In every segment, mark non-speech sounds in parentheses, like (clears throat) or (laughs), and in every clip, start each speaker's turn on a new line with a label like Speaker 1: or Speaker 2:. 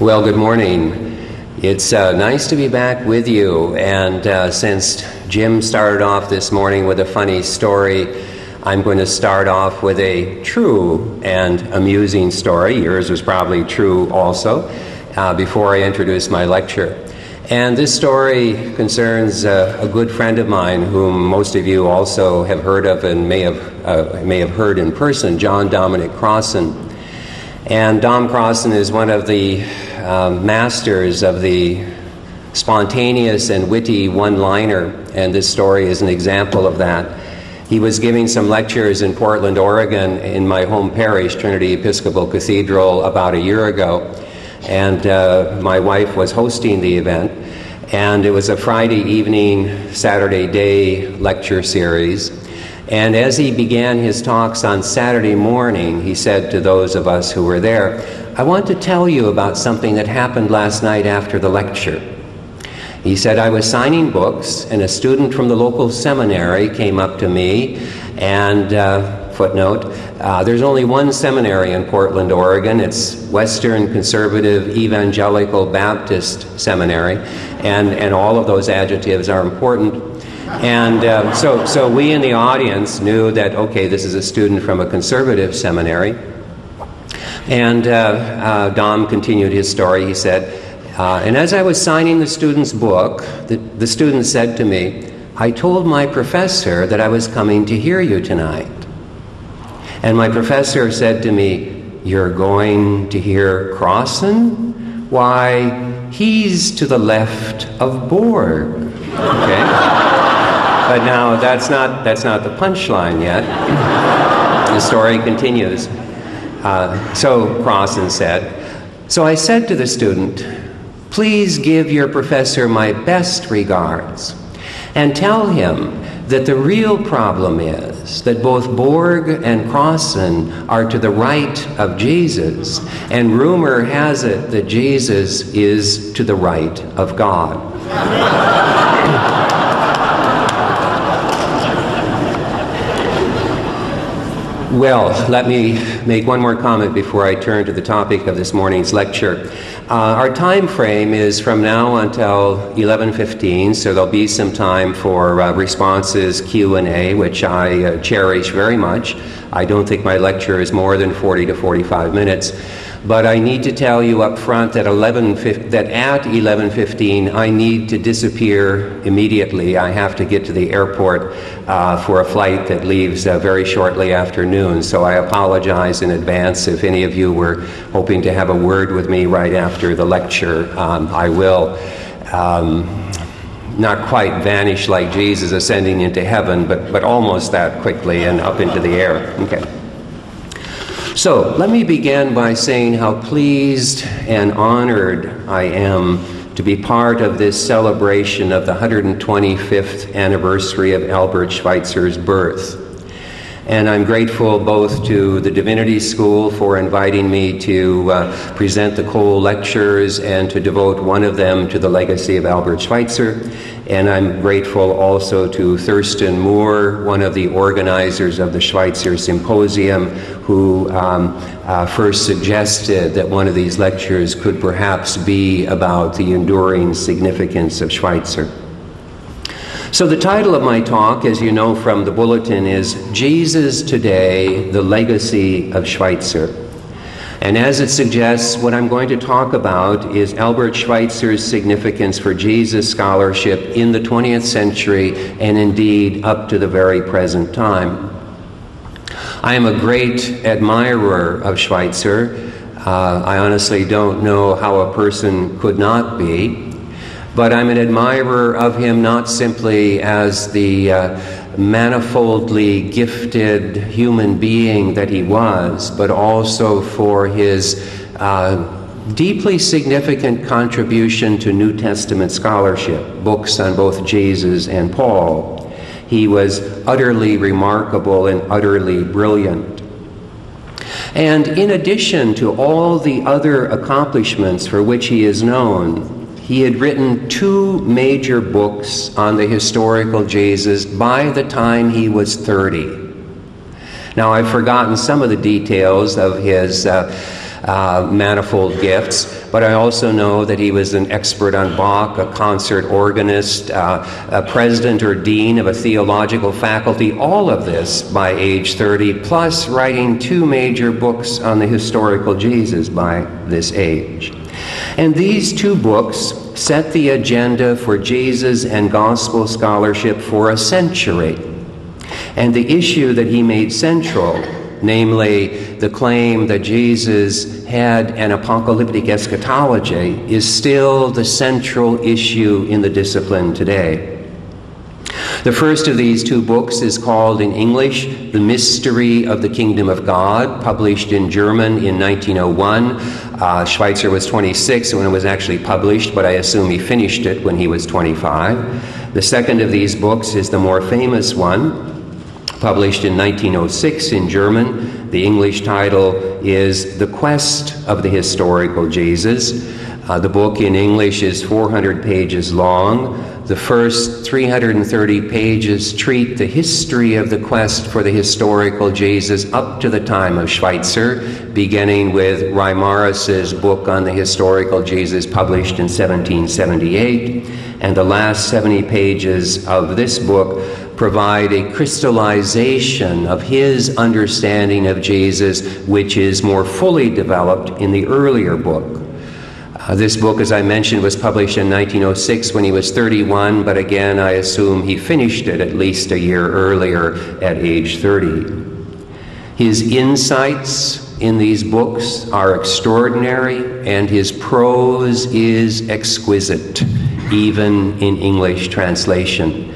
Speaker 1: Well, good morning. It's uh, nice to be back with you. And uh, since Jim started off this morning with a funny story, I'm going to start off with a true and amusing story. Yours was probably true also, uh, before I introduce my lecture. And this story concerns uh, a good friend of mine, whom most of you also have heard of and may have, uh, may have heard in person, John Dominic Crossan. And Dom Crossan is one of the um, masters of the spontaneous and witty one liner, and this story is an example of that. He was giving some lectures in Portland, Oregon, in my home parish, Trinity Episcopal Cathedral, about a year ago and uh, my wife was hosting the event. And it was a Friday evening, Saturday day lecture series. And as he began his talks on Saturday morning, he said to those of us who were there, I want to tell you about something that happened last night after the lecture. He said, I was signing books, and a student from the local seminary came up to me and uh, footnote. Uh, there's only one seminary in Portland, Oregon. It's Western Conservative Evangelical Baptist Seminary, and, and all of those adjectives are important. And uh, so, so we in the audience knew that, okay, this is a student from a conservative seminary. And uh, uh Dom continued his story. He said, uh, and as I was signing the student's book, the, the student said to me, I told my professor that I was coming to hear you tonight. And my professor said to me, You're going to hear Crossan? Why, he's to the left of Borg. Okay? But now that's not, that's not the punchline yet. the story continues. Uh, so Crossan said, So I said to the student, Please give your professor my best regards and tell him that the real problem is that both Borg and Crossan are to the right of Jesus, and rumor has it that Jesus is to the right of God. (laughs) Well, let me make one more comment before I turn to the topic of this morning's lecture. Uh, our time frame is from now until 11:15, so there'll be some time for uh, responses, Q&A, which I uh, cherish very much. I don't think my lecture is more than 40 to 45 minutes. But I need to tell you up front that, 11, that at 11.15 I need to disappear immediately. I have to get to the airport uh, for a flight that leaves uh, very shortly after noon. So I apologize in advance if any of you were hoping to have a word with me right after the lecture. Um, I will. Um, not quite vanish like Jesus ascending into heaven, but, but almost that quickly and up into the air. Okay. So let me begin by saying how pleased and honored I am to be part of this celebration of the 125th anniversary of Albert Schweitzer's birth. And I'm grateful both to the Divinity School for inviting me to uh, present the Cole lectures and to devote one of them to the legacy of Albert Schweitzer. And I'm grateful also to Thurston Moore, one of the organizers of the Schweitzer Symposium, who um, uh, first suggested that one of these lectures could perhaps be about the enduring significance of Schweitzer. So, the title of my talk, as you know from the bulletin, is Jesus Today The Legacy of Schweitzer. And as it suggests, what I'm going to talk about is Albert Schweitzer's significance for Jesus scholarship in the 20th century and indeed up to the very present time. I am a great admirer of Schweitzer. Uh, I honestly don't know how a person could not be. But I'm an admirer of him not simply as the uh, manifoldly gifted human being that he was, but also for his uh, deeply significant contribution to New Testament scholarship, books on both Jesus and Paul. He was utterly remarkable and utterly brilliant. And in addition to all the other accomplishments for which he is known, he had written two major books on the historical Jesus by the time he was 30. Now, I've forgotten some of the details of his uh, uh, manifold gifts, but I also know that he was an expert on Bach, a concert organist, uh, a president or dean of a theological faculty, all of this by age 30, plus writing two major books on the historical Jesus by this age. And these two books set the agenda for Jesus and gospel scholarship for a century. And the issue that he made central, namely the claim that Jesus had an apocalyptic eschatology, is still the central issue in the discipline today. The first of these two books is called in English The Mystery of the Kingdom of God, published in German in 1901. Uh, Schweitzer was 26 when it was actually published, but I assume he finished it when he was 25. The second of these books is the more famous one, published in 1906 in German. The English title is The Quest of the Historical Jesus. Uh, the book in English is 400 pages long. The first 330 pages treat the history of the quest for the historical Jesus up to the time of Schweitzer, beginning with Reimarus's book on the historical Jesus published in 1778. And the last 70 pages of this book provide a crystallization of his understanding of Jesus, which is more fully developed in the earlier book. Uh, this book, as I mentioned, was published in 1906 when he was 31, but again, I assume he finished it at least a year earlier at age 30. His insights in these books are extraordinary, and his prose is exquisite, even in English translation.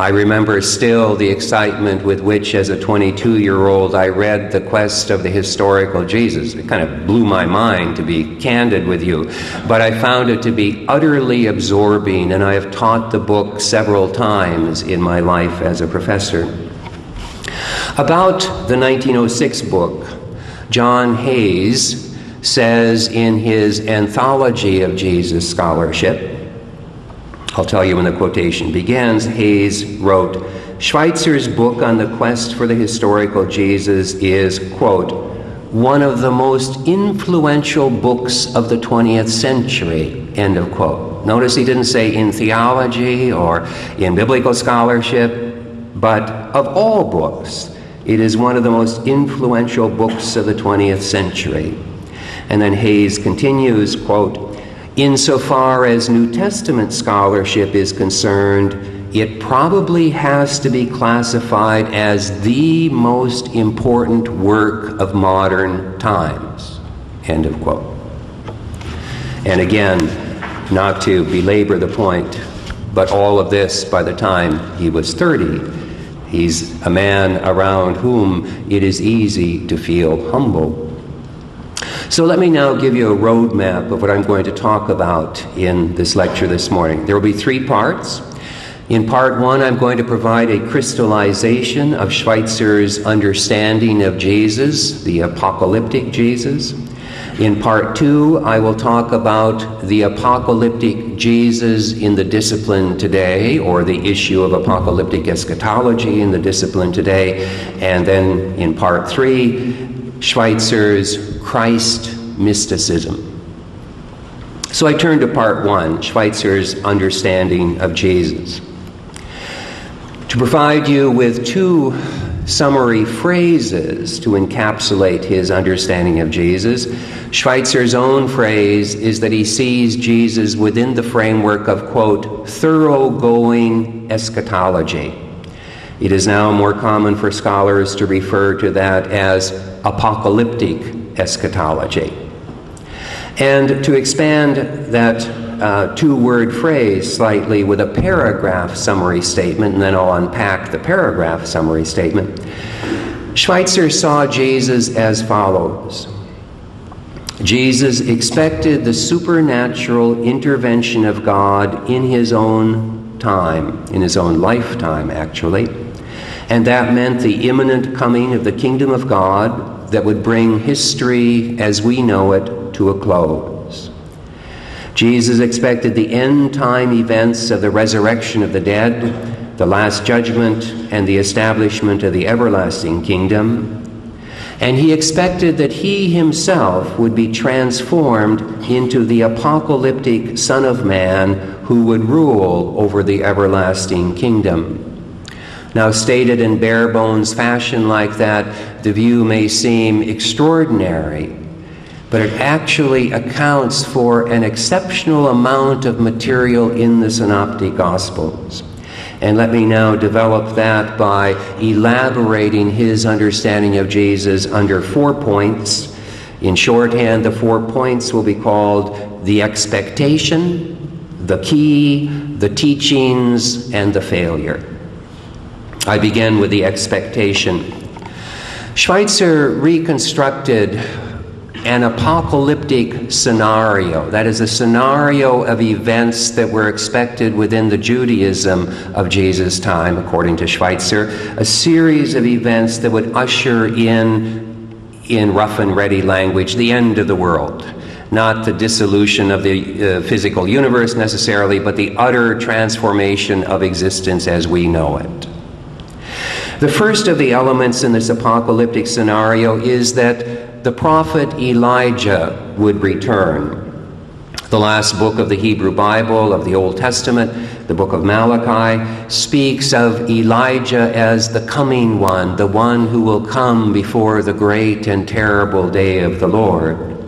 Speaker 1: I remember still the excitement with which, as a 22 year old, I read The Quest of the Historical Jesus. It kind of blew my mind, to be candid with you, but I found it to be utterly absorbing, and I have taught the book several times in my life as a professor. About the 1906 book, John Hayes says in his Anthology of Jesus Scholarship, I'll tell you when the quotation begins. Hayes wrote, Schweitzer's book on the quest for the historical Jesus is, quote, one of the most influential books of the 20th century, end of quote. Notice he didn't say in theology or in biblical scholarship, but of all books, it is one of the most influential books of the 20th century. And then Hayes continues, quote, Insofar as New Testament scholarship is concerned, it probably has to be classified as the most important work of modern times. End of quote. And again, not to belabor the point, but all of this by the time he was 30. He's a man around whom it is easy to feel humble. So let me now give you a roadmap of what I'm going to talk about in this lecture this morning. There will be three parts. In part one, I'm going to provide a crystallization of Schweitzer's understanding of Jesus, the apocalyptic Jesus. In part two, I will talk about the apocalyptic Jesus in the discipline today, or the issue of apocalyptic eschatology in the discipline today. And then in part three, Schweitzer's Christ mysticism. So I turn to part one Schweitzer's understanding of Jesus. To provide you with two summary phrases to encapsulate his understanding of Jesus, Schweitzer's own phrase is that he sees Jesus within the framework of, quote, thoroughgoing eschatology. It is now more common for scholars to refer to that as apocalyptic eschatology. And to expand that uh, two word phrase slightly with a paragraph summary statement, and then I'll unpack the paragraph summary statement. Schweitzer saw Jesus as follows Jesus expected the supernatural intervention of God in his own time, in his own lifetime, actually. And that meant the imminent coming of the kingdom of God that would bring history as we know it to a close. Jesus expected the end time events of the resurrection of the dead, the last judgment, and the establishment of the everlasting kingdom. And he expected that he himself would be transformed into the apocalyptic Son of Man who would rule over the everlasting kingdom. Now, stated in bare bones fashion like that, the view may seem extraordinary, but it actually accounts for an exceptional amount of material in the Synoptic Gospels. And let me now develop that by elaborating his understanding of Jesus under four points. In shorthand, the four points will be called the expectation, the key, the teachings, and the failure. I begin with the expectation. Schweitzer reconstructed an apocalyptic scenario. That is, a scenario of events that were expected within the Judaism of Jesus' time, according to Schweitzer, a series of events that would usher in, in rough and ready language, the end of the world. Not the dissolution of the uh, physical universe necessarily, but the utter transformation of existence as we know it. The first of the elements in this apocalyptic scenario is that the prophet Elijah would return. The last book of the Hebrew Bible, of the Old Testament, the book of Malachi, speaks of Elijah as the coming one, the one who will come before the great and terrible day of the Lord.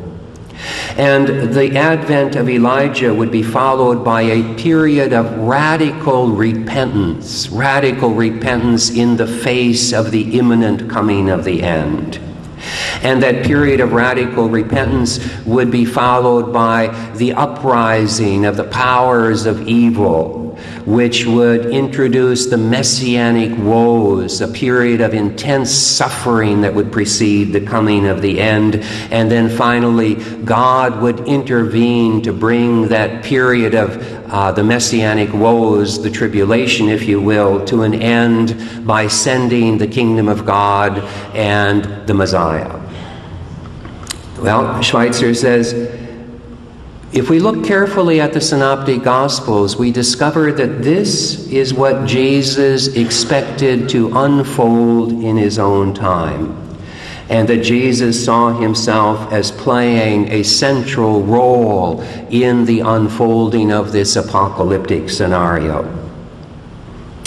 Speaker 1: And the advent of Elijah would be followed by a period of radical repentance, radical repentance in the face of the imminent coming of the end. And that period of radical repentance would be followed by the uprising of the powers of evil, which would introduce the messianic woes, a period of intense suffering that would precede the coming of the end. And then finally, God would intervene to bring that period of uh, the messianic woes, the tribulation, if you will, to an end by sending the kingdom of God and the Messiah. Well, Schweitzer says, if we look carefully at the Synoptic Gospels, we discover that this is what Jesus expected to unfold in his own time and that Jesus saw himself as playing a central role in the unfolding of this apocalyptic scenario.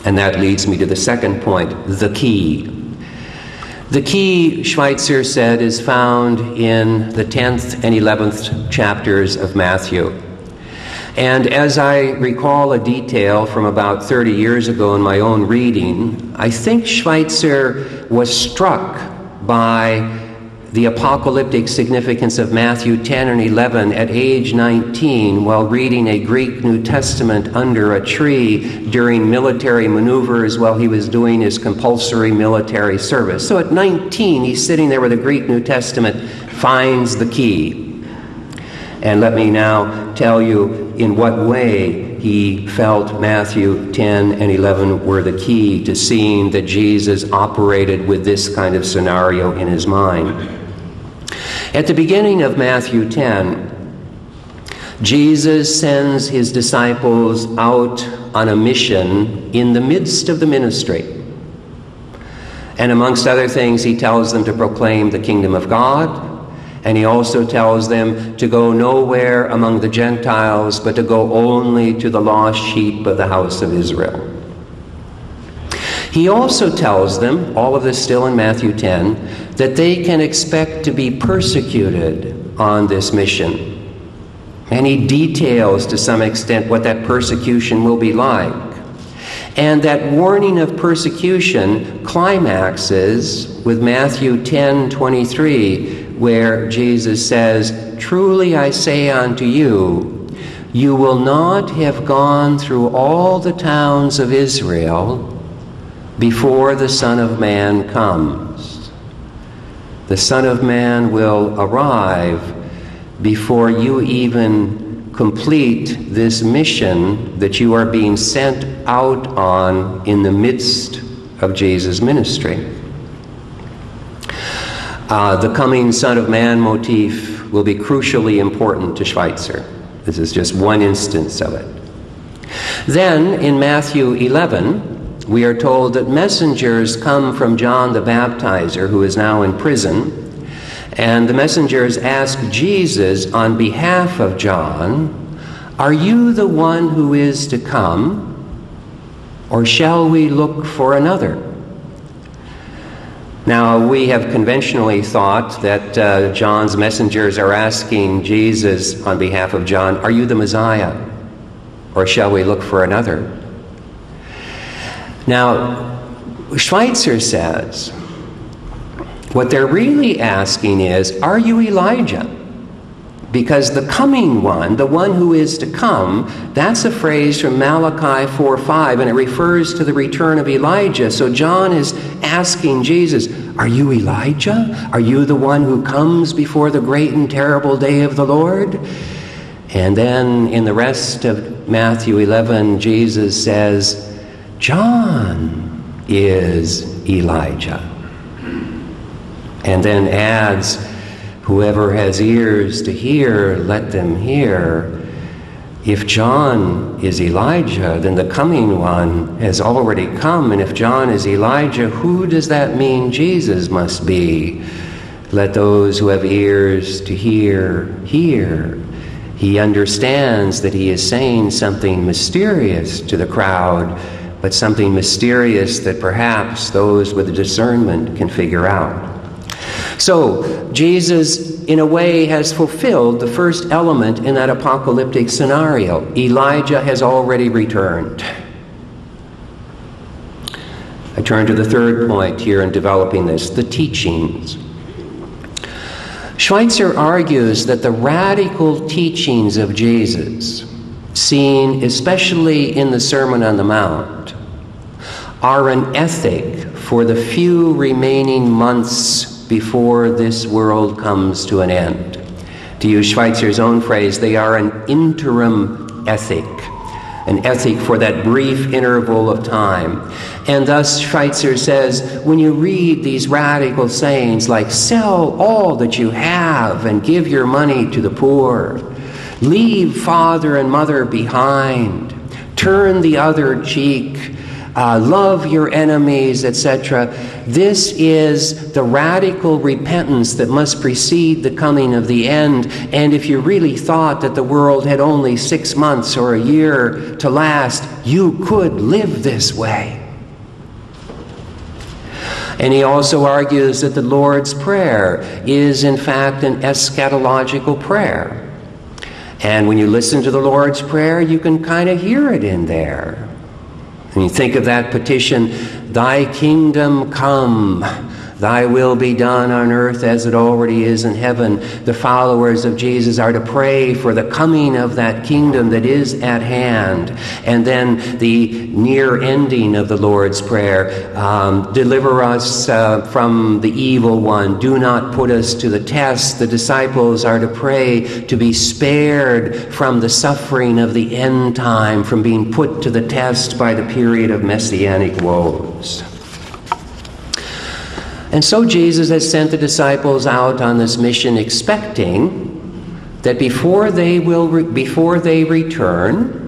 Speaker 1: And that leads me to the second point the key. The key, Schweitzer said, is found in the 10th and 11th chapters of Matthew. And as I recall a detail from about 30 years ago in my own reading, I think Schweitzer was struck by the apocalyptic significance of Matthew 10 and 11 at age 19 while reading a Greek New Testament under a tree during military maneuvers while he was doing his compulsory military service. So at 19, he's sitting there with a Greek New Testament, finds the key. And let me now tell you in what way he felt Matthew 10 and 11 were the key to seeing that Jesus operated with this kind of scenario in his mind. At the beginning of Matthew 10, Jesus sends his disciples out on a mission in the midst of the ministry. And amongst other things, he tells them to proclaim the kingdom of God and he also tells them to go nowhere among the Gentiles, but to go only to the lost sheep of the house of Israel. He also tells them, all of this still in Matthew 10, that they can expect to be persecuted on this mission. And he details to some extent what that persecution will be like. And that warning of persecution climaxes with Matthew 10 23, where Jesus says, Truly I say unto you, you will not have gone through all the towns of Israel before the Son of Man comes. The Son of Man will arrive before you even complete this mission that you are being sent out on in the midst of Jesus' ministry. Uh, the coming Son of Man motif will be crucially important to Schweitzer. This is just one instance of it. Then, in Matthew 11, we are told that messengers come from John the Baptizer, who is now in prison, and the messengers ask Jesus on behalf of John, Are you the one who is to come, or shall we look for another? Now, we have conventionally thought that uh, John's messengers are asking Jesus on behalf of John, Are you the Messiah? Or shall we look for another? Now, Schweitzer says, what they're really asking is, Are you Elijah? Because the coming one, the one who is to come, that's a phrase from Malachi 4 5, and it refers to the return of Elijah. So John is asking Jesus, Are you Elijah? Are you the one who comes before the great and terrible day of the Lord? And then in the rest of Matthew 11, Jesus says, John is Elijah. And then adds, Whoever has ears to hear, let them hear. If John is Elijah, then the coming one has already come. And if John is Elijah, who does that mean Jesus must be? Let those who have ears to hear, hear. He understands that he is saying something mysterious to the crowd, but something mysterious that perhaps those with discernment can figure out. So, Jesus, in a way, has fulfilled the first element in that apocalyptic scenario. Elijah has already returned. I turn to the third point here in developing this the teachings. Schweitzer argues that the radical teachings of Jesus, seen especially in the Sermon on the Mount, are an ethic for the few remaining months before this world comes to an end. To use Schweitzer's own phrase, they are an interim ethic, an ethic for that brief interval of time. And thus, Schweitzer says, when you read these radical sayings like, sell all that you have and give your money to the poor, leave father and mother behind, turn the other cheek, uh, love your enemies, etc. This is the radical repentance that must precede the coming of the end. And if you really thought that the world had only six months or a year to last, you could live this way. And he also argues that the Lord's Prayer is, in fact, an eschatological prayer. And when you listen to the Lord's Prayer, you can kind of hear it in there. You think of that petition, Thy kingdom come, Thy will be done on earth as it already is in heaven. The followers of Jesus are to pray for the coming of that kingdom that is at hand. And then the near ending of the Lord's Prayer um, deliver us uh, from the evil one. Do not put us to the test. The disciples are to pray to be spared from the suffering of the end time, from being put to the test by the period of messianic woes. And so Jesus has sent the disciples out on this mission expecting that before they will re- before they return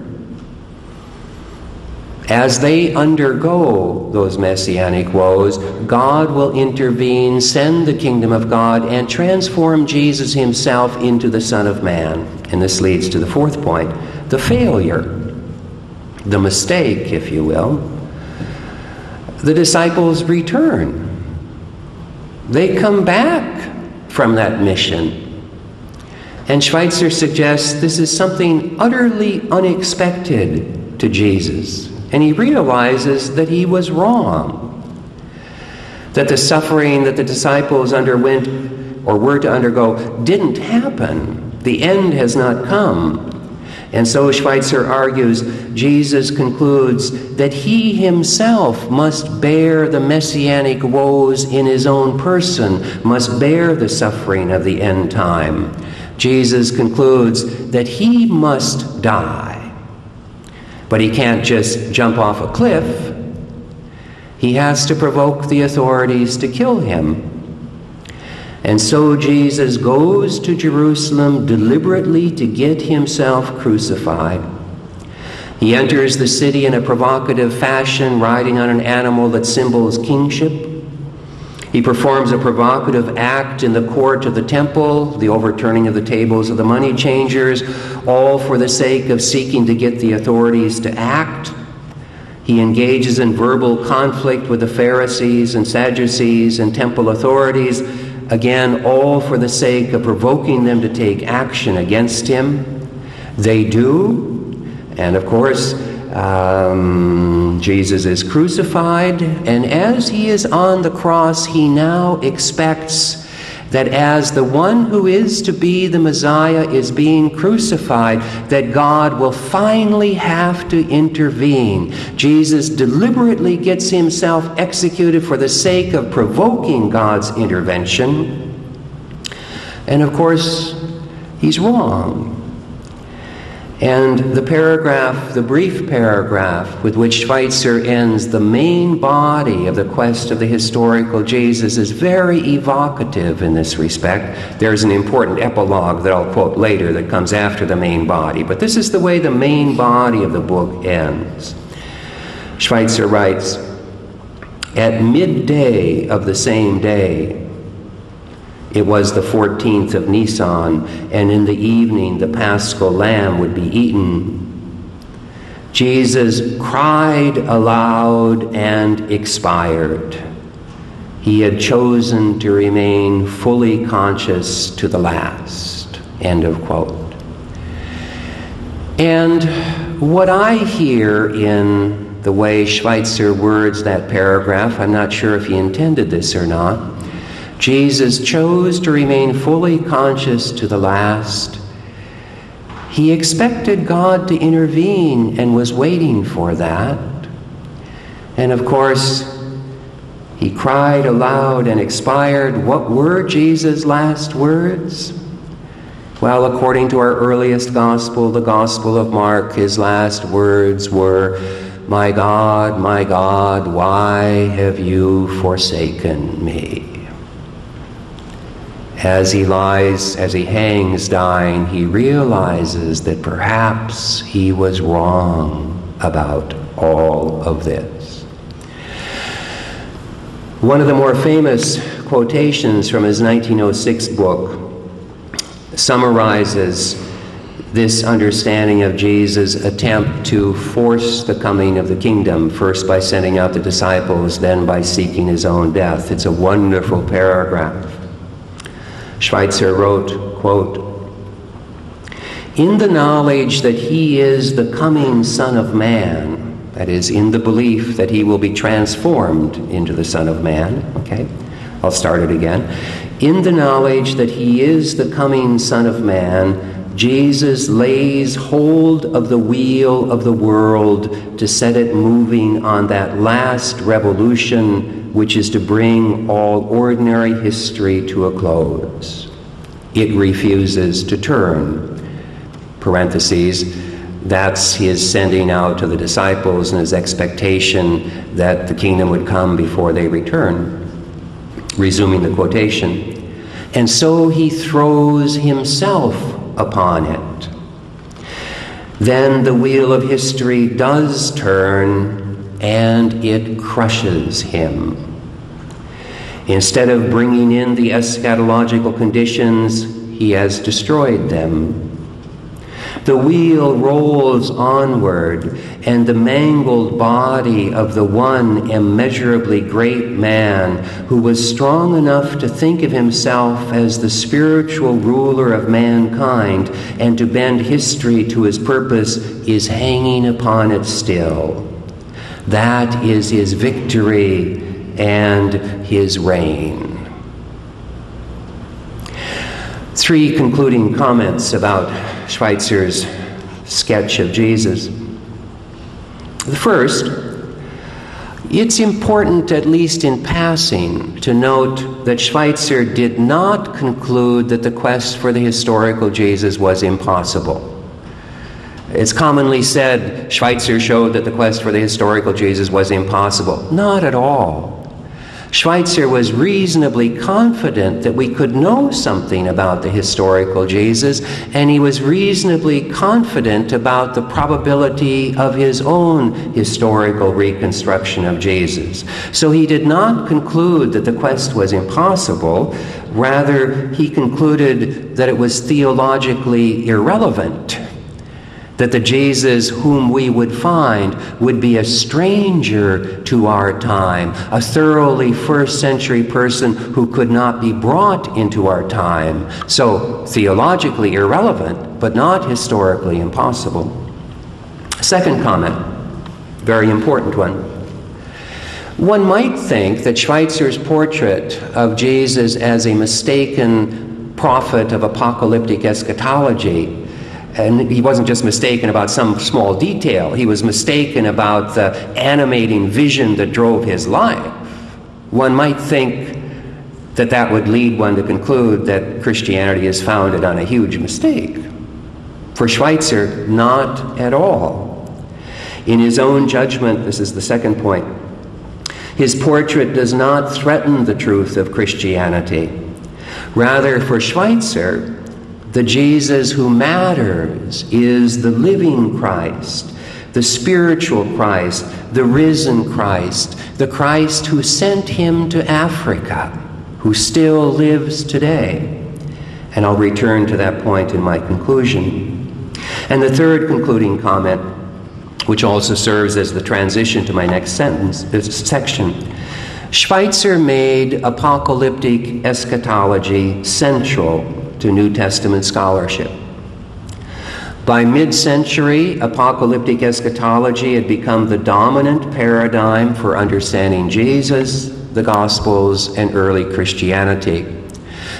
Speaker 1: as they undergo those messianic woes, God will intervene, send the kingdom of God, and transform Jesus himself into the Son of Man. And this leads to the fourth point the failure, the mistake, if you will. The disciples return. They come back from that mission. And Schweitzer suggests this is something utterly unexpected to Jesus. And he realizes that he was wrong. That the suffering that the disciples underwent or were to undergo didn't happen. The end has not come. And so Schweitzer argues Jesus concludes that he himself must bear the messianic woes in his own person, must bear the suffering of the end time. Jesus concludes that he must die. But he can't just jump off a cliff. He has to provoke the authorities to kill him. And so Jesus goes to Jerusalem deliberately to get himself crucified. He enters the city in a provocative fashion, riding on an animal that symbols kingship. He performs a provocative act in the court of the temple, the overturning of the tables of the money changers, all for the sake of seeking to get the authorities to act. He engages in verbal conflict with the Pharisees and Sadducees and temple authorities, again, all for the sake of provoking them to take action against him. They do, and of course, um, Jesus is crucified, and as he is on the cross, he now expects that as the one who is to be the Messiah is being crucified, that God will finally have to intervene. Jesus deliberately gets himself executed for the sake of provoking God's intervention. And of course, he's wrong. And the paragraph, the brief paragraph with which Schweitzer ends the main body of the quest of the historical Jesus is very evocative in this respect. There's an important epilogue that I'll quote later that comes after the main body, but this is the way the main body of the book ends. Schweitzer writes At midday of the same day, it was the 14th of Nisan, and in the evening the paschal lamb would be eaten. Jesus cried aloud and expired. He had chosen to remain fully conscious to the last. End of quote. And what I hear in the way Schweitzer words that paragraph, I'm not sure if he intended this or not Jesus chose to remain fully conscious to the last. He expected God to intervene and was waiting for that. And of course, he cried aloud and expired. What were Jesus' last words? Well, according to our earliest gospel, the Gospel of Mark, his last words were, My God, my God, why have you forsaken me? As he lies, as he hangs dying, he realizes that perhaps he was wrong about all of this. One of the more famous quotations from his 1906 book summarizes this understanding of Jesus' attempt to force the coming of the kingdom, first by sending out the disciples, then by seeking his own death. It's a wonderful paragraph. Schweitzer wrote, quote, In the knowledge that he is the coming Son of Man, that is, in the belief that he will be transformed into the Son of Man, okay? I'll start it again. In the knowledge that he is the coming Son of Man, Jesus lays hold of the wheel of the world to set it moving on that last revolution which is to bring all ordinary history to a close. It refuses to turn. Parentheses, that's his sending out to the disciples and his expectation that the kingdom would come before they return. Resuming the quotation. And so he throws himself upon it. Then the wheel of history does turn and it crushes him. Instead of bringing in the eschatological conditions, he has destroyed them. The wheel rolls onward, and the mangled body of the one immeasurably great man who was strong enough to think of himself as the spiritual ruler of mankind and to bend history to his purpose is hanging upon it still. That is his victory and his reign. Three concluding comments about Schweitzer's sketch of Jesus. The first, it's important, at least in passing, to note that Schweitzer did not conclude that the quest for the historical Jesus was impossible. It's commonly said Schweitzer showed that the quest for the historical Jesus was impossible. Not at all. Schweitzer was reasonably confident that we could know something about the historical Jesus, and he was reasonably confident about the probability of his own historical reconstruction of Jesus. So he did not conclude that the quest was impossible, rather, he concluded that it was theologically irrelevant that the Jesus whom we would find would be a stranger to our time, a thoroughly first century person who could not be brought into our time. So, theologically irrelevant, but not historically impossible. Second comment, very important one. One might think that Schweitzer's portrait of Jesus as a mistaken prophet of apocalyptic eschatology and he wasn't just mistaken about some small detail, he was mistaken about the animating vision that drove his life. One might think that that would lead one to conclude that Christianity is founded on a huge mistake. For Schweitzer, not at all. In his own judgment, this is the second point, his portrait does not threaten the truth of Christianity. Rather, for Schweitzer, the Jesus who matters is the living Christ, the spiritual Christ, the risen Christ, the Christ who sent him to Africa, who still lives today. And I'll return to that point in my conclusion. And the third concluding comment, which also serves as the transition to my next sentence, this section. Schweitzer made apocalyptic eschatology central to New Testament scholarship. By mid century, apocalyptic eschatology had become the dominant paradigm for understanding Jesus, the Gospels, and early Christianity.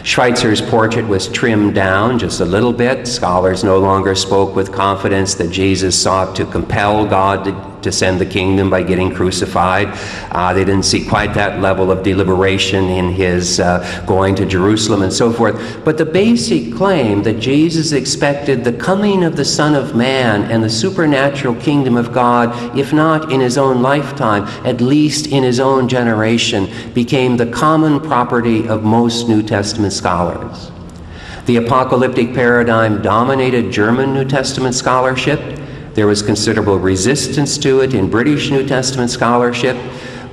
Speaker 1: Schweitzer's portrait was trimmed down just a little bit. Scholars no longer spoke with confidence that Jesus sought to compel God to to send the kingdom by getting crucified. Uh, they didn't see quite that level of deliberation in his uh, going to Jerusalem and so forth. But the basic claim that Jesus expected the coming of the Son of Man and the supernatural kingdom of God, if not in his own lifetime, at least in his own generation, became the common property of most New Testament scholars. The apocalyptic paradigm dominated German New Testament scholarship. There was considerable resistance to it in British New Testament scholarship,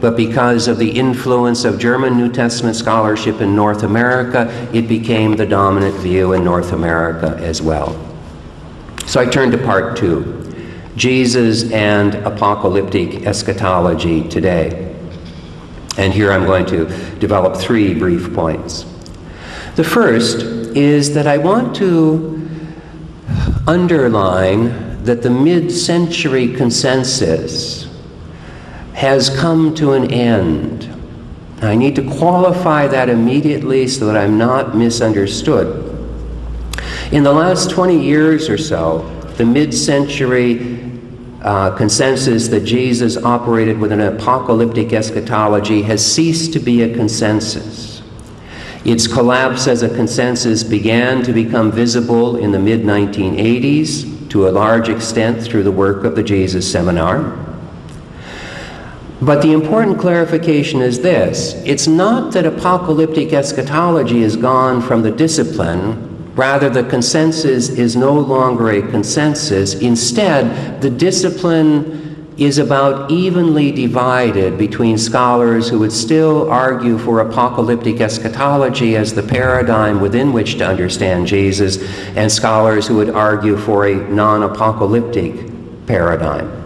Speaker 1: but because of the influence of German New Testament scholarship in North America, it became the dominant view in North America as well. So I turn to part two Jesus and apocalyptic eschatology today. And here I'm going to develop three brief points. The first is that I want to underline that the mid century consensus has come to an end. I need to qualify that immediately so that I'm not misunderstood. In the last 20 years or so, the mid century uh, consensus that Jesus operated with an apocalyptic eschatology has ceased to be a consensus. Its collapse as a consensus began to become visible in the mid 1980s to a large extent through the work of the Jesus Seminar. But the important clarification is this it's not that apocalyptic eschatology is gone from the discipline, rather, the consensus is no longer a consensus. Instead, the discipline is about evenly divided between scholars who would still argue for apocalyptic eschatology as the paradigm within which to understand Jesus, and scholars who would argue for a non apocalyptic paradigm.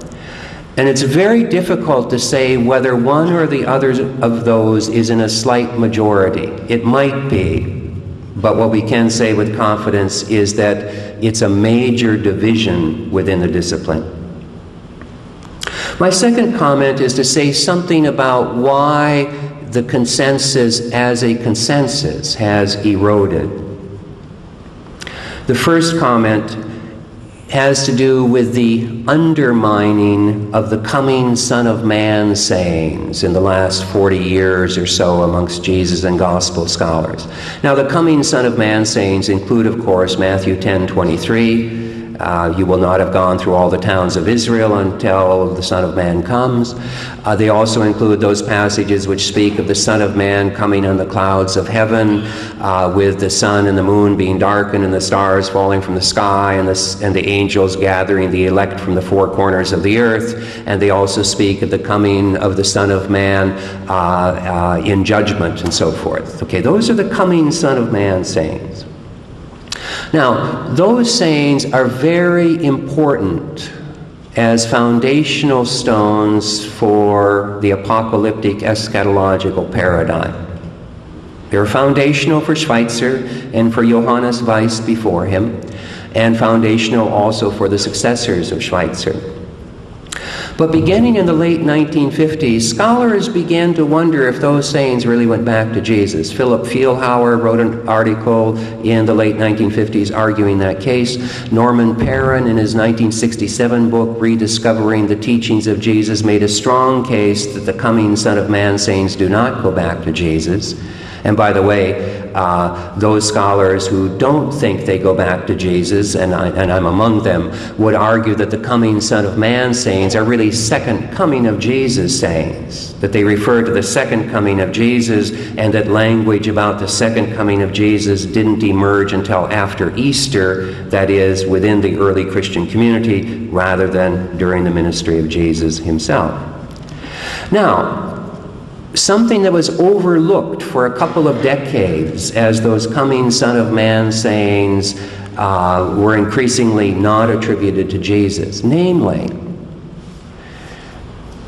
Speaker 1: And it's very difficult to say whether one or the other of those is in a slight majority. It might be, but what we can say with confidence is that it's a major division within the discipline. My second comment is to say something about why the consensus as a consensus has eroded. The first comment has to do with the undermining of the coming Son of Man sayings in the last 40 years or so amongst Jesus and Gospel scholars. Now, the coming Son of Man sayings include, of course, Matthew 10 23 uh, you will not have gone through all the towns of Israel until the Son of Man comes. Uh, they also include those passages which speak of the Son of Man coming on the clouds of heaven, uh, with the sun and the moon being darkened and the stars falling from the sky, and the, and the angels gathering the elect from the four corners of the earth. And they also speak of the coming of the Son of Man uh, uh, in judgment and so forth. Okay, those are the coming Son of Man sayings. Now, those sayings are very important as foundational stones for the apocalyptic eschatological paradigm. They're foundational for Schweitzer and for Johannes Weiss before him, and foundational also for the successors of Schweitzer. But beginning in the late 1950s, scholars began to wonder if those sayings really went back to Jesus. Philip Vielhauer wrote an article in the late 1950s arguing that case. Norman Perrin, in his 1967 book, Rediscovering the Teachings of Jesus, made a strong case that the coming Son of Man sayings do not go back to Jesus. And by the way, uh, those scholars who don't think they go back to Jesus, and, I, and I'm among them, would argue that the coming Son of Man sayings are really second coming of Jesus sayings, that they refer to the second coming of Jesus, and that language about the second coming of Jesus didn't emerge until after Easter, that is, within the early Christian community, rather than during the ministry of Jesus himself. Now, something that was overlooked for a couple of decades as those coming Son of Man sayings uh, were increasingly not attributed to Jesus. Namely,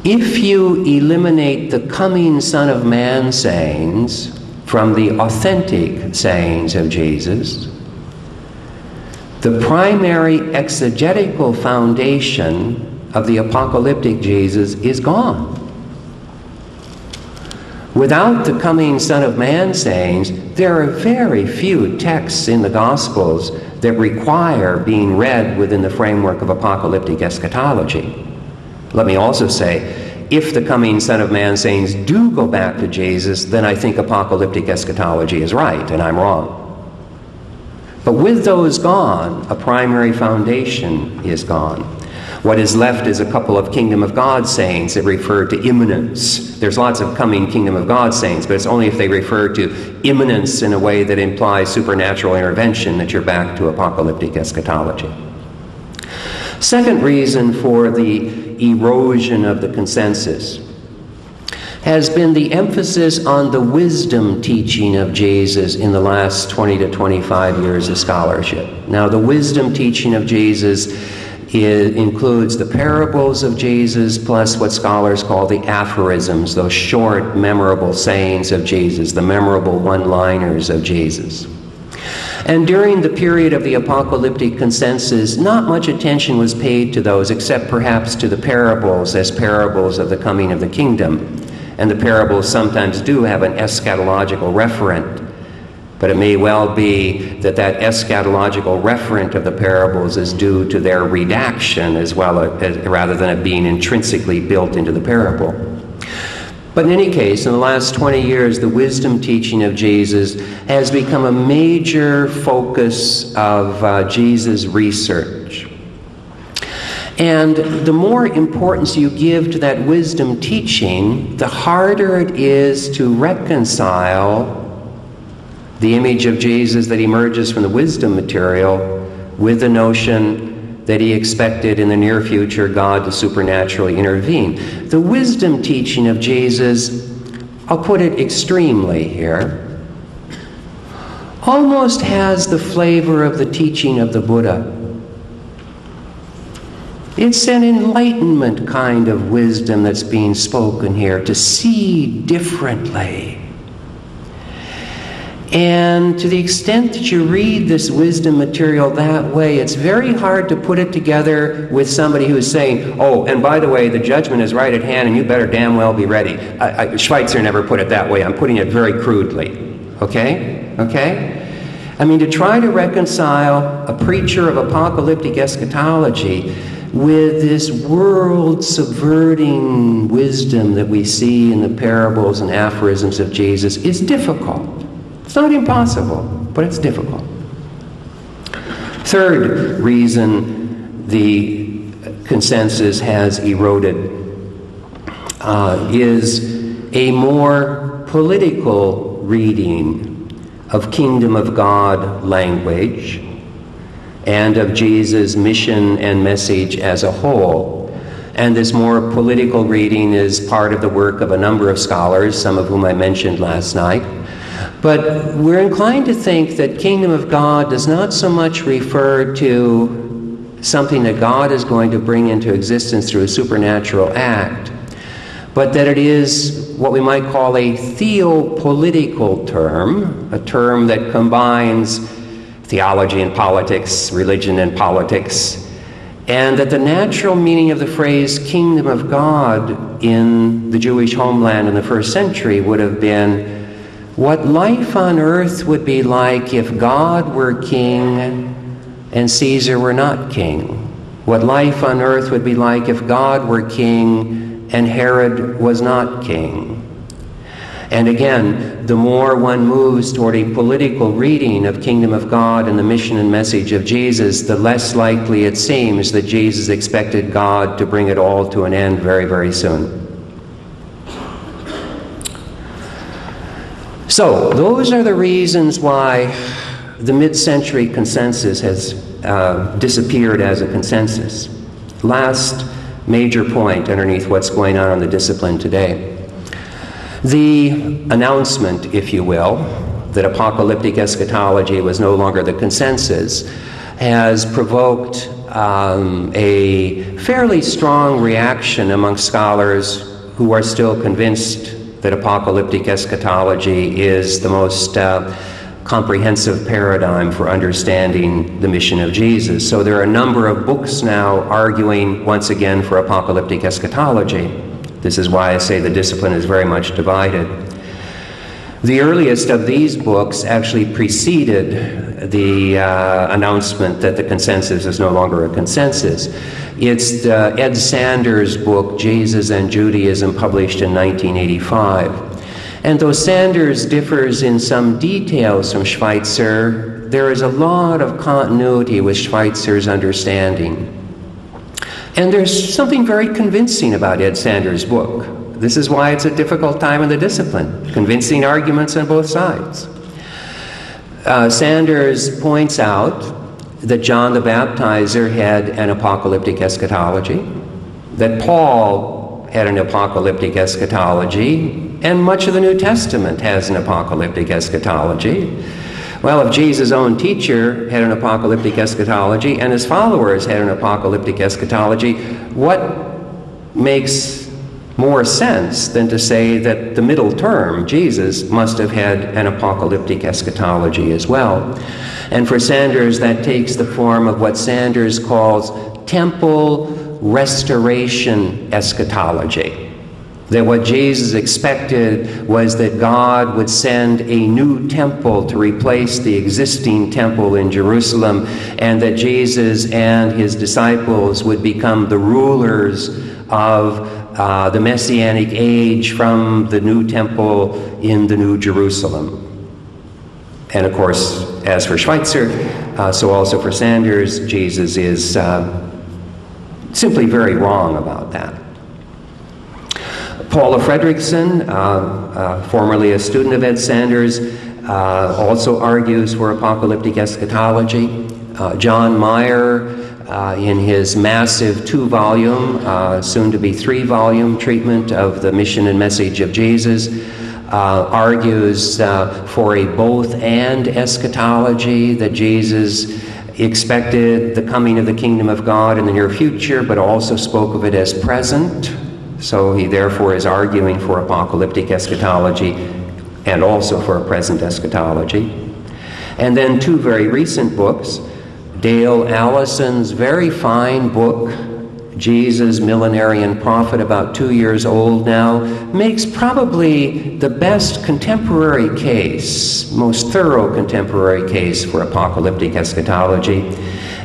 Speaker 1: if you eliminate the coming Son of Man sayings from the authentic sayings of Jesus, the primary exegetical foundation of the apocalyptic Jesus is gone. Without the coming Son of Man sayings, there are very few texts in the Gospels that require being read within the framework of apocalyptic eschatology. Let me also say, if the coming Son of Man sayings do go back to Jesus, then I think apocalyptic eschatology is right, and I'm wrong. But with those gone, a primary foundation is gone. What is left is a couple of kingdom of God sayings that refer to imminence. There's lots of coming kingdom of God sayings, but it's only if they refer to imminence in a way that implies supernatural intervention that you're back to apocalyptic eschatology. Second reason for the erosion of the consensus has been the emphasis on the wisdom teaching of Jesus in the last 20 to 25 years of scholarship. Now, the wisdom teaching of Jesus it includes the parables of Jesus plus what scholars call the aphorisms, those short, memorable sayings of Jesus, the memorable one liners of Jesus. And during the period of the apocalyptic consensus, not much attention was paid to those, except perhaps to the parables as parables of the coming of the kingdom. And the parables sometimes do have an eschatological referent but it may well be that that eschatological referent of the parables is due to their redaction as well as, rather than it being intrinsically built into the parable. But in any case, in the last 20 years, the wisdom teaching of Jesus has become a major focus of uh, Jesus' research. And the more importance you give to that wisdom teaching, the harder it is to reconcile the image of Jesus that emerges from the wisdom material with the notion that he expected in the near future God to supernaturally intervene. The wisdom teaching of Jesus, I'll put it extremely here, almost has the flavor of the teaching of the Buddha. It's an enlightenment kind of wisdom that's being spoken here to see differently and to the extent that you read this wisdom material that way, it's very hard to put it together with somebody who is saying, oh, and by the way, the judgment is right at hand and you better damn well be ready. I, I, Schweitzer never put it that way. I'm putting it very crudely. Okay? Okay? I mean, to try to reconcile a preacher of apocalyptic eschatology with this world subverting wisdom that we see in the parables and aphorisms of Jesus is difficult. It's not impossible, but it's difficult. Third reason the consensus has eroded uh, is a more political reading of kingdom of God language and of Jesus' mission and message as a whole. And this more political reading is part of the work of a number of scholars, some of whom I mentioned last night. But we're inclined to think that kingdom of God does not so much refer to something that God is going to bring into existence through a supernatural act, but that it is what we might call a theopolitical term, a term that combines theology and politics, religion and politics, and that the natural meaning of the phrase kingdom of God in the Jewish homeland in the first century would have been what life on earth would be like if God were king and Caesar were not king. What life on earth would be like if God were king and Herod was not king. And again, the more one moves toward a political reading of kingdom of God and the mission and message of Jesus, the less likely it seems that Jesus expected God to bring it all to an end very, very soon. So, those are the reasons why the mid century consensus has uh, disappeared as a consensus. Last major point underneath what's going on in the discipline today. The announcement, if you will, that apocalyptic eschatology was no longer the consensus has provoked um, a fairly strong reaction among scholars who are still convinced that apocalyptic eschatology is the most uh, comprehensive paradigm for understanding the mission of Jesus. So there are a number of books now arguing once again for apocalyptic eschatology. This is why I say the discipline is very much divided. The earliest of these books actually preceded the uh, announcement that the consensus is no longer a consensus. It's Ed Sanders' book, Jesus and Judaism, published in 1985. And though Sanders differs in some details from Schweitzer, there is a lot of continuity with Schweitzer's understanding. And there's something very convincing about Ed Sanders' book. This is why it's a difficult time in the discipline, convincing arguments on both sides. Uh, Sanders points out that John the Baptizer had an apocalyptic eschatology, that Paul had an apocalyptic eschatology, and much of the New Testament has an apocalyptic eschatology. Well, if Jesus' own teacher had an apocalyptic eschatology and his followers had an apocalyptic eschatology, what makes more sense than to say that the middle term, Jesus, must have had an apocalyptic eschatology as well? And for Sanders, that takes the form of what Sanders calls temple restoration eschatology. That what Jesus expected was that God would send a new temple to replace the existing temple in Jerusalem, and that Jesus and his disciples would become the rulers of uh, the Messianic age from the new temple in the New Jerusalem. And of course, as for Schweitzer, uh, so also for Sanders, Jesus is uh, simply very wrong about that. Paula Fredriksen, uh, uh formerly a student of Ed Sanders, uh, also argues for apocalyptic eschatology. Uh, John Meier, in his massive two volume, soon to be three volume treatment of the mission and message of Jesus, uh, argues uh, for a both and eschatology that Jesus expected the coming of the kingdom of God in the near future, but also spoke of it as present. So he therefore is arguing for apocalyptic eschatology and also for a present eschatology. And then two very recent books Dale Allison's very fine book, Jesus, millenarian prophet, about two years old now, makes probably the best contemporary case, most thorough contemporary case for apocalyptic eschatology.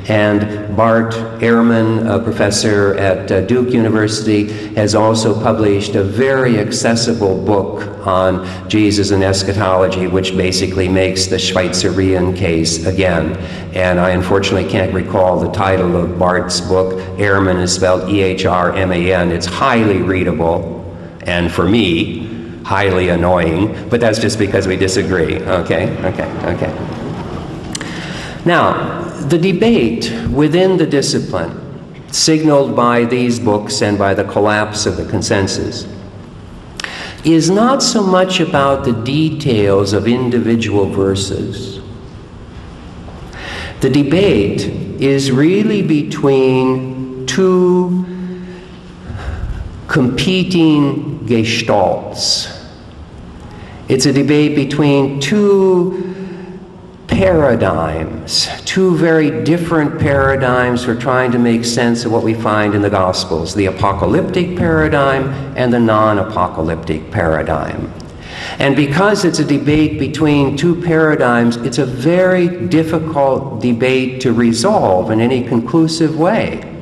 Speaker 1: And Bart Ehrman, a professor at uh, Duke University, has also published a very accessible book on Jesus and eschatology, which basically makes the Schweitzerian case again. And I unfortunately can't recall the title of Bart's book. Ehrman is spelled E H R M A N. It's highly readable, and for me, highly annoying, but that's just because we disagree. Okay, okay, okay. Now, the debate within the discipline, signaled by these books and by the collapse of the consensus, is not so much about the details of individual verses. The debate is really between two competing gestalts. It's a debate between two paradigms, two very different paradigms for trying to make sense of what we find in the Gospels the apocalyptic paradigm and the non apocalyptic paradigm. And because it's a debate between two paradigms, it's a very difficult debate to resolve in any conclusive way.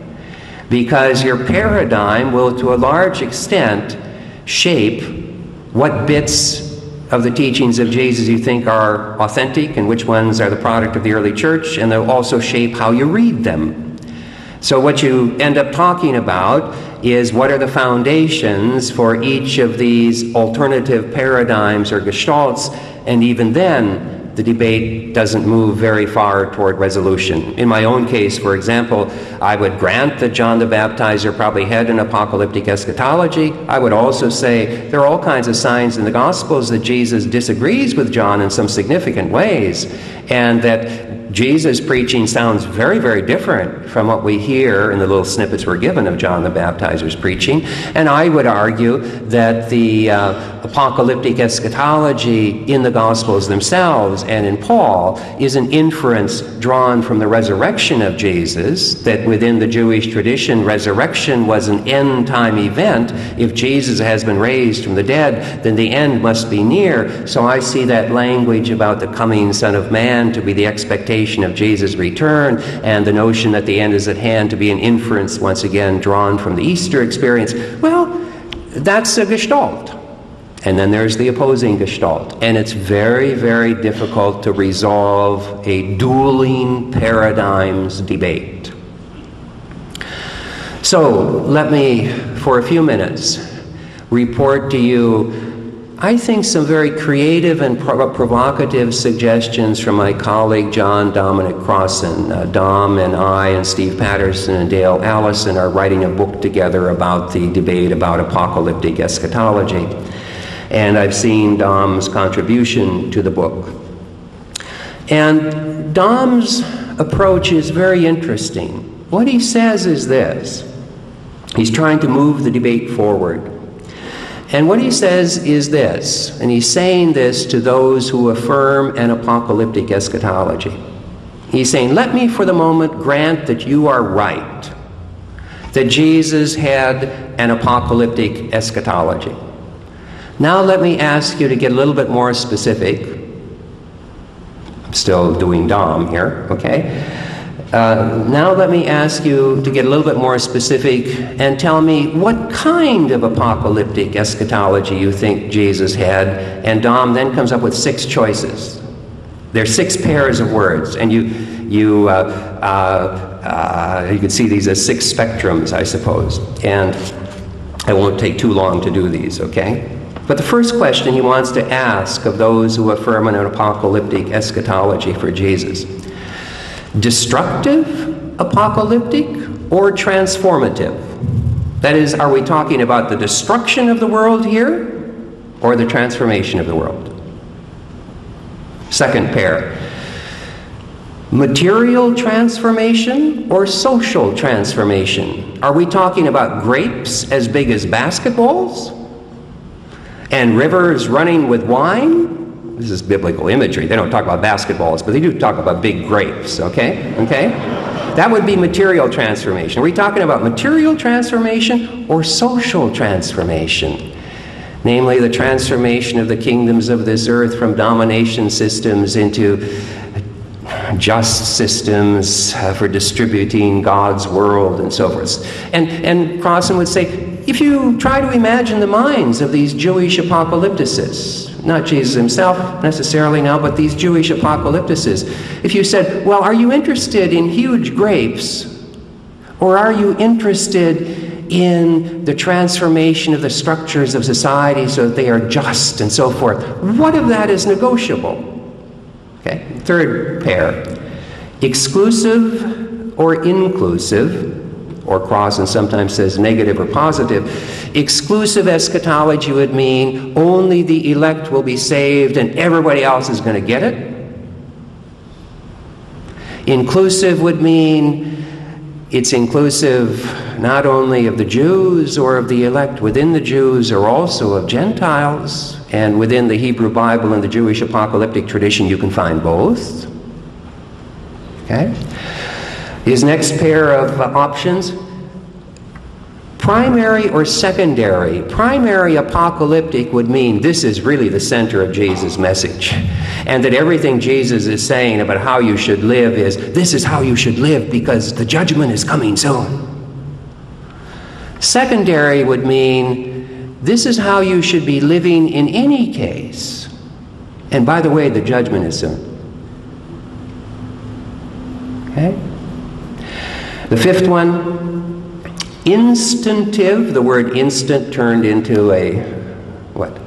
Speaker 1: Because your paradigm will, to a large extent, shape what bits of the teachings of Jesus you think are authentic and which ones are the product of the early church, and they'll also shape how you read them. So, what you end up talking about is what are the foundations for each of these alternative paradigms or gestalts, and even then, the debate doesn't move very far toward resolution. In my own case, for example, I would grant that John the Baptizer probably had an apocalyptic eschatology. I would also say there are all kinds of signs in the Gospels that Jesus disagrees with John in some significant ways, and that Jesus' preaching sounds very, very different from what we hear in the little snippets we're given of John the Baptizer's preaching. And I would argue that the uh, apocalyptic eschatology in the Gospels themselves and in Paul is an inference drawn from the resurrection of Jesus, that within the Jewish tradition, resurrection was an end time event. If Jesus has been raised from the dead, then the end must be near. So I see that language about the coming Son of Man to be the expectation of Jesus' return and the notion that the end is at hand to be an inference, once again, drawn from the Easter experience. Well, that's a gestalt. And then there's the opposing gestalt. And it's very, very difficult to resolve a dueling paradigms debate. So let me, for a few minutes, report to you I think, some very creative and provocative suggestions from my colleague John Dominic Crossan. Uh, Dom and I and Steve Patterson and Dale Allison are writing a book together about the debate about apocalyptic eschatology. And I've seen Dom's contribution to the book. And Dom's approach is very interesting. What he says is this he's trying to move the debate forward. And what he says is this, and he's saying this to those who affirm an apocalyptic eschatology. He's saying, Let me for the moment grant that you are right, that Jesus had an apocalyptic eschatology. Now let me ask you to get a little bit more specific. I'm still doing Dom here, okay? Uh, now let me ask you to get a little bit more specific and tell me what kind of apocalyptic eschatology you think Jesus had. And Dom then comes up with six choices. There are six pairs of words, and you, you, uh, uh, uh, you can see these as six spectrums, I suppose. And I won't take too long to do these, okay? But the first question he wants to ask of those who affirm an apocalyptic eschatology for Jesus destructive, apocalyptic, or transformative? That is, are we talking about the destruction of the world here or the transformation of the world? Second pair material transformation or social transformation? Are we talking about grapes as big as basketballs and rivers running with wine? This is biblical imagery. They don't talk about basketballs, but they do talk about big grapes, okay? Okay? That would be material transformation. Are we talking about material transformation or social transformation? Namely, the transformation of the kingdoms of this earth from domination systems into just systems uh, for distributing God's world and so forth. And, and Crossan would say, if you try to imagine the minds of these Jewish apocalypticists, not Jesus himself necessarily now, but these Jewish apocalypticists, if you said, well, are you interested in huge grapes? Or are you interested in the transformation of the structures of society so that they are just and so forth? What of that is negotiable? Okay, third pair exclusive or inclusive, or Crossan sometimes says negative or positive. Exclusive eschatology would mean only the elect will be saved and everybody else is going to get it. Inclusive would mean it's inclusive not only of the Jews or of the elect within the Jews or also of Gentiles. And within the Hebrew Bible and the Jewish apocalyptic tradition, you can find both. Okay? His next pair of uh, options primary or secondary. Primary apocalyptic would mean this is really the center of Jesus' message. And that everything Jesus is saying about how you should live is this is how you should live because the judgment is coming soon. Secondary would mean this is how you should be living in any case. And by the way, the judgment is soon. Okay? The fifth one, instantive. The word instant turned into a what?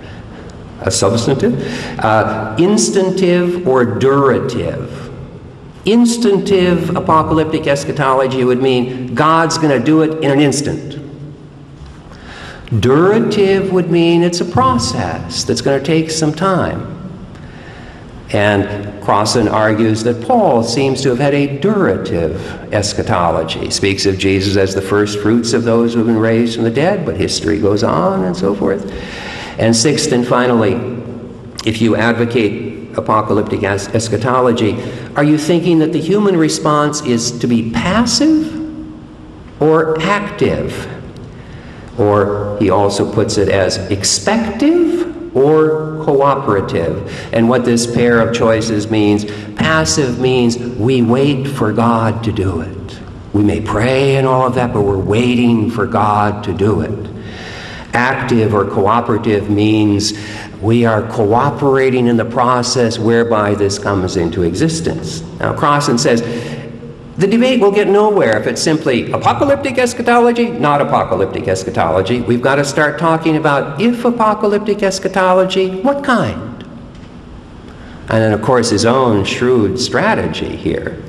Speaker 1: A substantive? Uh, instantive or durative. Instantive apocalyptic eschatology would mean God's going to do it in an instant. Durative would mean it's a process that's going to take some time. And Crossan argues that Paul seems to have had a durative eschatology. Speaks of Jesus as the first fruits of those who have been raised from the dead, but history goes on and so forth. And sixth and finally, if you advocate apocalyptic es- eschatology, are you thinking that the human response is to be passive or active? Or he also puts it as expective or cooperative. And what this pair of choices means passive means we wait for God to do it. We may pray and all of that, but we're waiting for God to do it. Active or cooperative means we are cooperating in the process whereby this comes into existence. Now, Crossan says the debate will get nowhere if it's simply apocalyptic eschatology, not apocalyptic eschatology. We've got to start talking about if apocalyptic eschatology, what kind? And then, of course, his own shrewd strategy here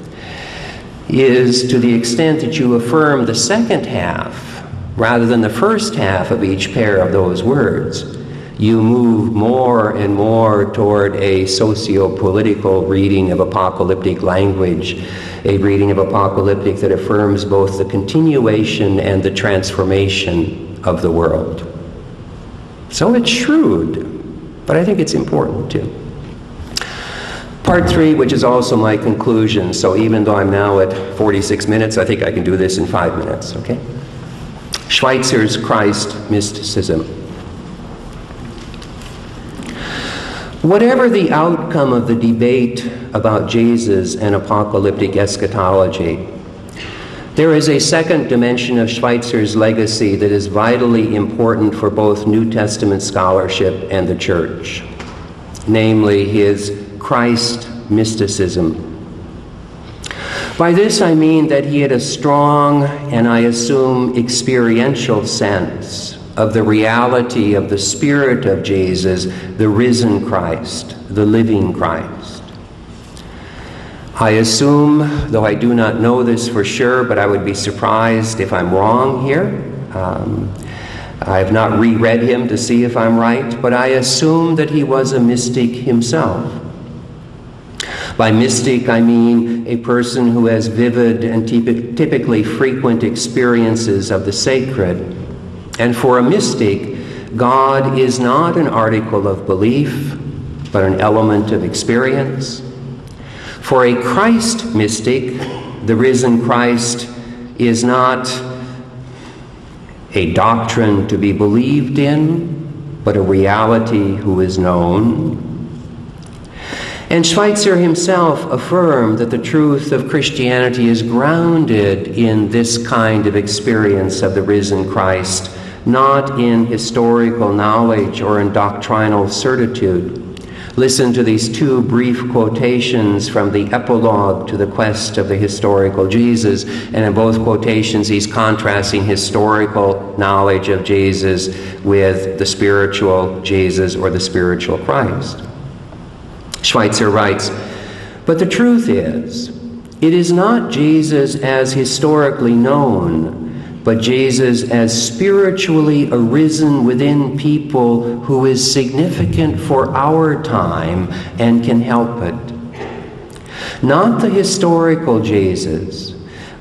Speaker 1: is to the extent that you affirm the second half rather than the first half of each pair of those words, you move more and more toward a socio political reading of apocalyptic language a reading of Apocalyptic that affirms both the continuation and the transformation of the world. So it's shrewd, but I think it's important too. Part three, which is also my conclusion, so even though I'm now at 46 minutes, I think I can do this in five minutes, okay? Schweitzer's Christ mysticism. Whatever the outcome of the debate about Jesus and apocalyptic eschatology, there is a second dimension of Schweitzer's legacy that is vitally important for both New Testament scholarship and the church, namely his Christ mysticism. By this I mean that he had a strong and I assume experiential sense of the reality of the Spirit of Jesus, the risen Christ, the living Christ. I assume, though I do not know this for sure, but I would be surprised if I'm wrong here. Um, I have not reread him to see if I'm right, but I assume that he was a mystic himself. By mystic, I mean a person who has vivid and typically frequent experiences of the sacred and for a mystic, God is not an article of belief, but an element of experience. For a Christ mystic, the risen Christ is not a doctrine to be believed in, but a reality who is known. And Schweitzer himself affirmed that the truth of Christianity is grounded in this kind of experience of the risen Christ, not in historical knowledge or in doctrinal certitude. Listen to these two brief quotations from the epilogue to the quest of the historical Jesus. And in both quotations, he's contrasting historical knowledge of Jesus with the spiritual Jesus or the spiritual Christ. Schweitzer writes, But the truth is, it is not Jesus as historically known but Jesus as spiritually arisen within people who is significant for our time and can help it. Not the historical Jesus,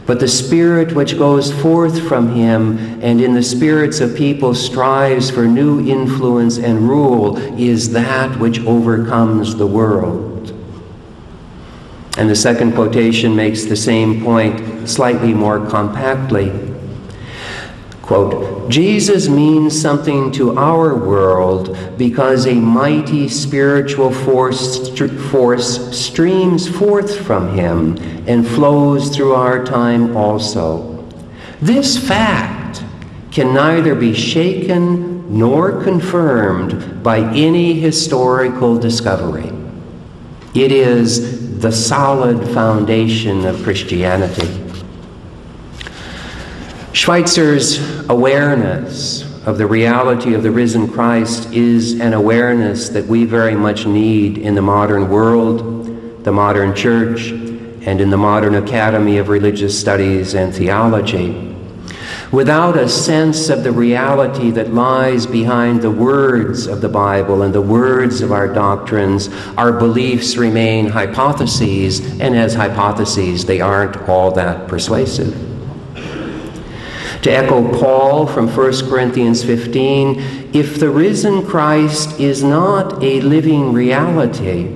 Speaker 1: but the Spirit which goes forth from him and in the spirits of people strives for new influence and rule is that which overcomes the world. And the second quotation makes the same point slightly more compactly. Quote, Jesus means something to our world because a mighty spiritual force, st- force streams forth from him and flows through our time also. This fact can neither be shaken nor confirmed by any historical discovery. It is the solid foundation of Christianity. Schweitzer's awareness of the reality of the risen Christ is an awareness that we very much need in the modern world, the modern church, and in the modern Academy of Religious Studies and Theology. Without a sense of the reality that lies behind the words of the Bible and the words of our doctrines, our beliefs remain hypotheses, and as hypotheses, they aren't all that persuasive. To echo Paul from 1 Corinthians 15, if the risen Christ is not a living reality,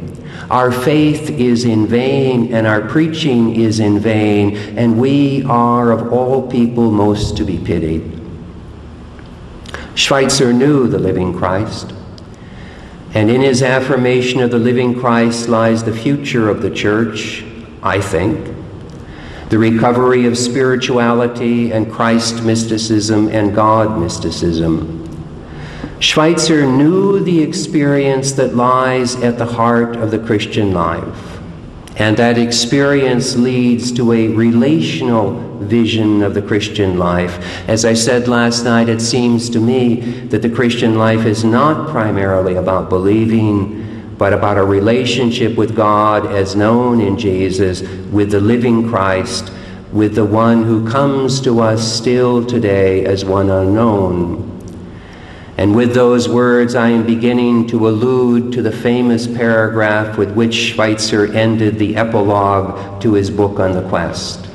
Speaker 1: our faith is in vain and our preaching is in vain, and we are of all people most to be pitied. Schweitzer knew the living Christ, and in his affirmation of the living Christ lies the future of the church, I think the recovery of spirituality and Christ mysticism and God mysticism. Schweitzer knew the experience that lies at the heart of the Christian life, and that experience leads to a relational vision of the Christian life. As I said last night, it seems to me that the Christian life is not primarily about believing but about a relationship with God as known in Jesus, with the living Christ, with the one who comes to us still today as one unknown. And with those words, I am beginning to allude to the famous paragraph with which Schweitzer ended the epilogue to his book on the quest.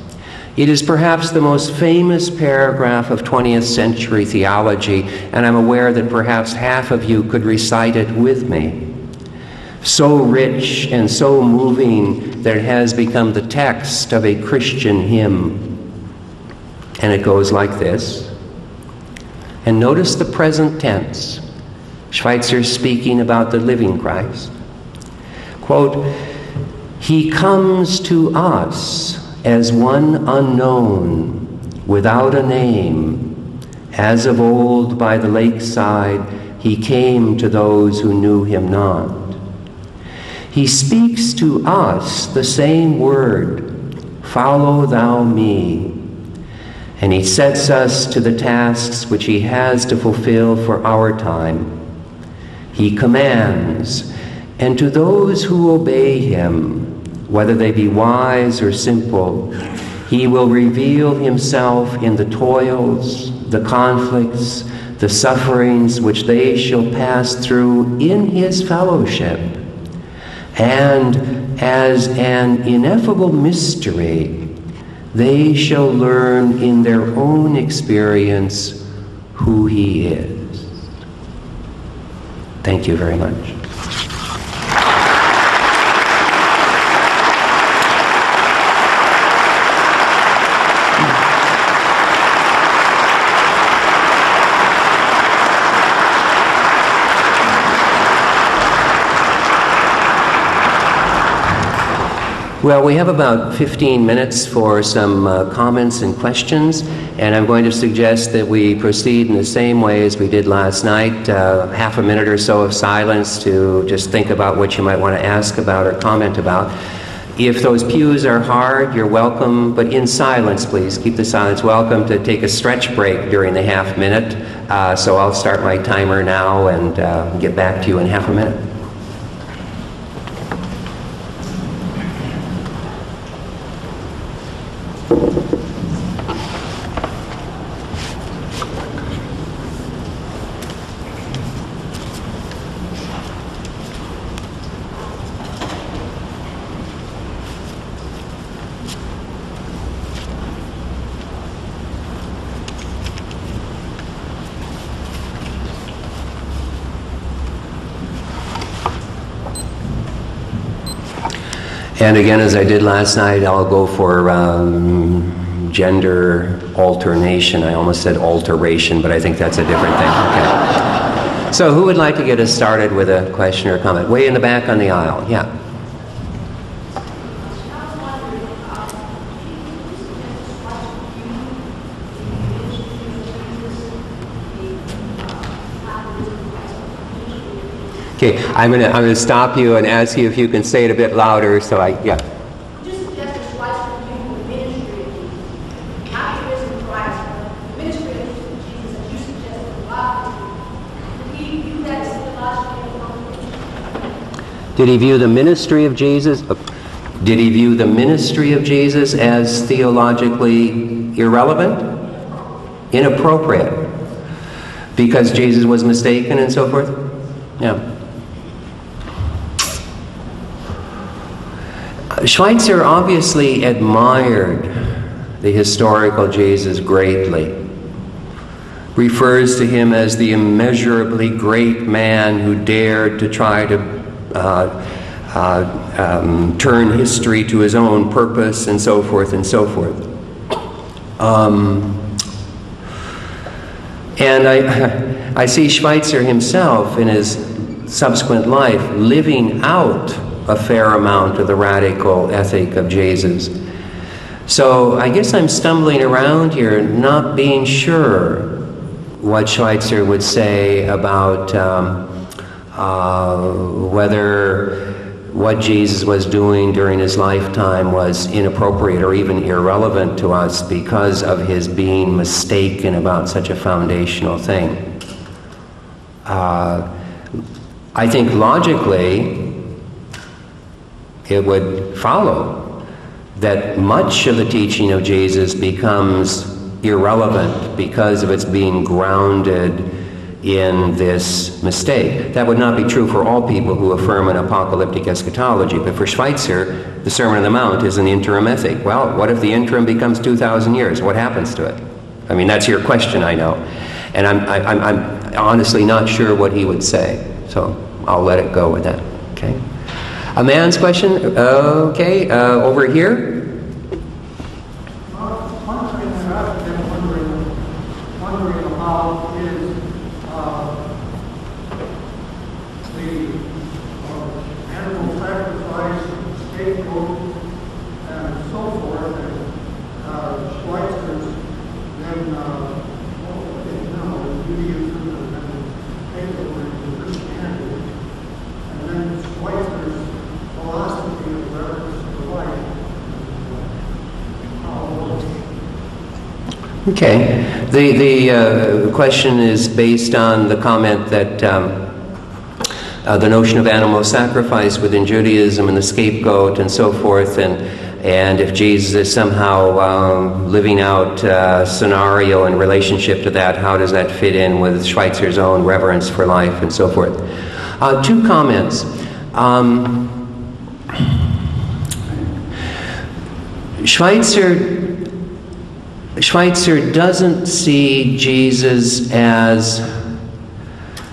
Speaker 1: It is perhaps the most famous paragraph of 20th century theology, and I'm aware that perhaps half of you could recite it with me so rich and so moving that it has become the text of a Christian hymn. And it goes like this. And notice the present tense. Schweitzer speaking about the living Christ. Quote, He comes to us as one unknown, without a name. As of old by the lakeside, he came to those who knew him not. He speaks to us the same word Follow thou me. And he sets us to the tasks which he has to fulfill for our time. He commands, and to those who obey him, whether they be wise or simple, he will reveal himself in the toils, the conflicts, the sufferings which they shall pass through in his fellowship and as an ineffable mystery, they shall learn in their own experience who He is. Thank you very much. Well, we have about 15 minutes for some uh, comments and questions, and I'm going to suggest that we proceed in the same way as we did last night uh, half a minute or so of silence to just think about what you might want to ask about or comment about. If those pews are hard, you're welcome, but in silence, please. Keep the silence. Welcome to take a stretch break during the half minute. Uh, so I'll start my timer now and uh, get back to you in half a minute. And again, as I did last night, I'll go for um, gender alternation. I almost said alteration, but I think that's a different thing. Okay. So, who would like to get us started with a question or comment? Way in the back on the aisle. Yeah. Okay, I'm gonna I'm gonna stop you and ask you if you can say it a bit louder. So I yeah. Did he view the ministry of Jesus? Uh, did he view the ministry of Jesus as theologically irrelevant? Inappropriate? Because Jesus was mistaken and so forth? Yeah. Schweitzer obviously admired the historical Jesus greatly, refers to him as the immeasurably great man who dared to try to uh, uh, um, turn history to his own purpose, and so forth and so forth. Um, and I, (laughs) I see Schweitzer himself in his subsequent life living out a fair amount of the radical ethic of Jesus. So I guess I'm stumbling around here, not being sure what Schweitzer would say about um, uh, whether what Jesus was doing during his lifetime was inappropriate or even irrelevant to us because of his being mistaken about such a foundational thing. Uh, I think logically, it would follow that much of the teaching of Jesus becomes irrelevant because of its being grounded in this mistake. That would not be true for all people who affirm an apocalyptic eschatology, but for Schweitzer, the Sermon on the Mount is an interim ethic. Well, what if the interim becomes 2,000 years? What happens to it? I mean, that's your question, I know. And I'm, I'm, I'm honestly not sure what he would say, so I'll let it go with that. Okay? A man's question? Okay, uh, over here. Okay. The, the uh, question is based on the comment that um, uh, the notion of animal sacrifice within Judaism and the scapegoat and so forth, and, and if Jesus is somehow um, living out a uh, scenario in relationship to that, how does that fit in with Schweitzer's own reverence for life and so forth? Uh, two comments. Um, Schweitzer Schweitzer doesn't see Jesus as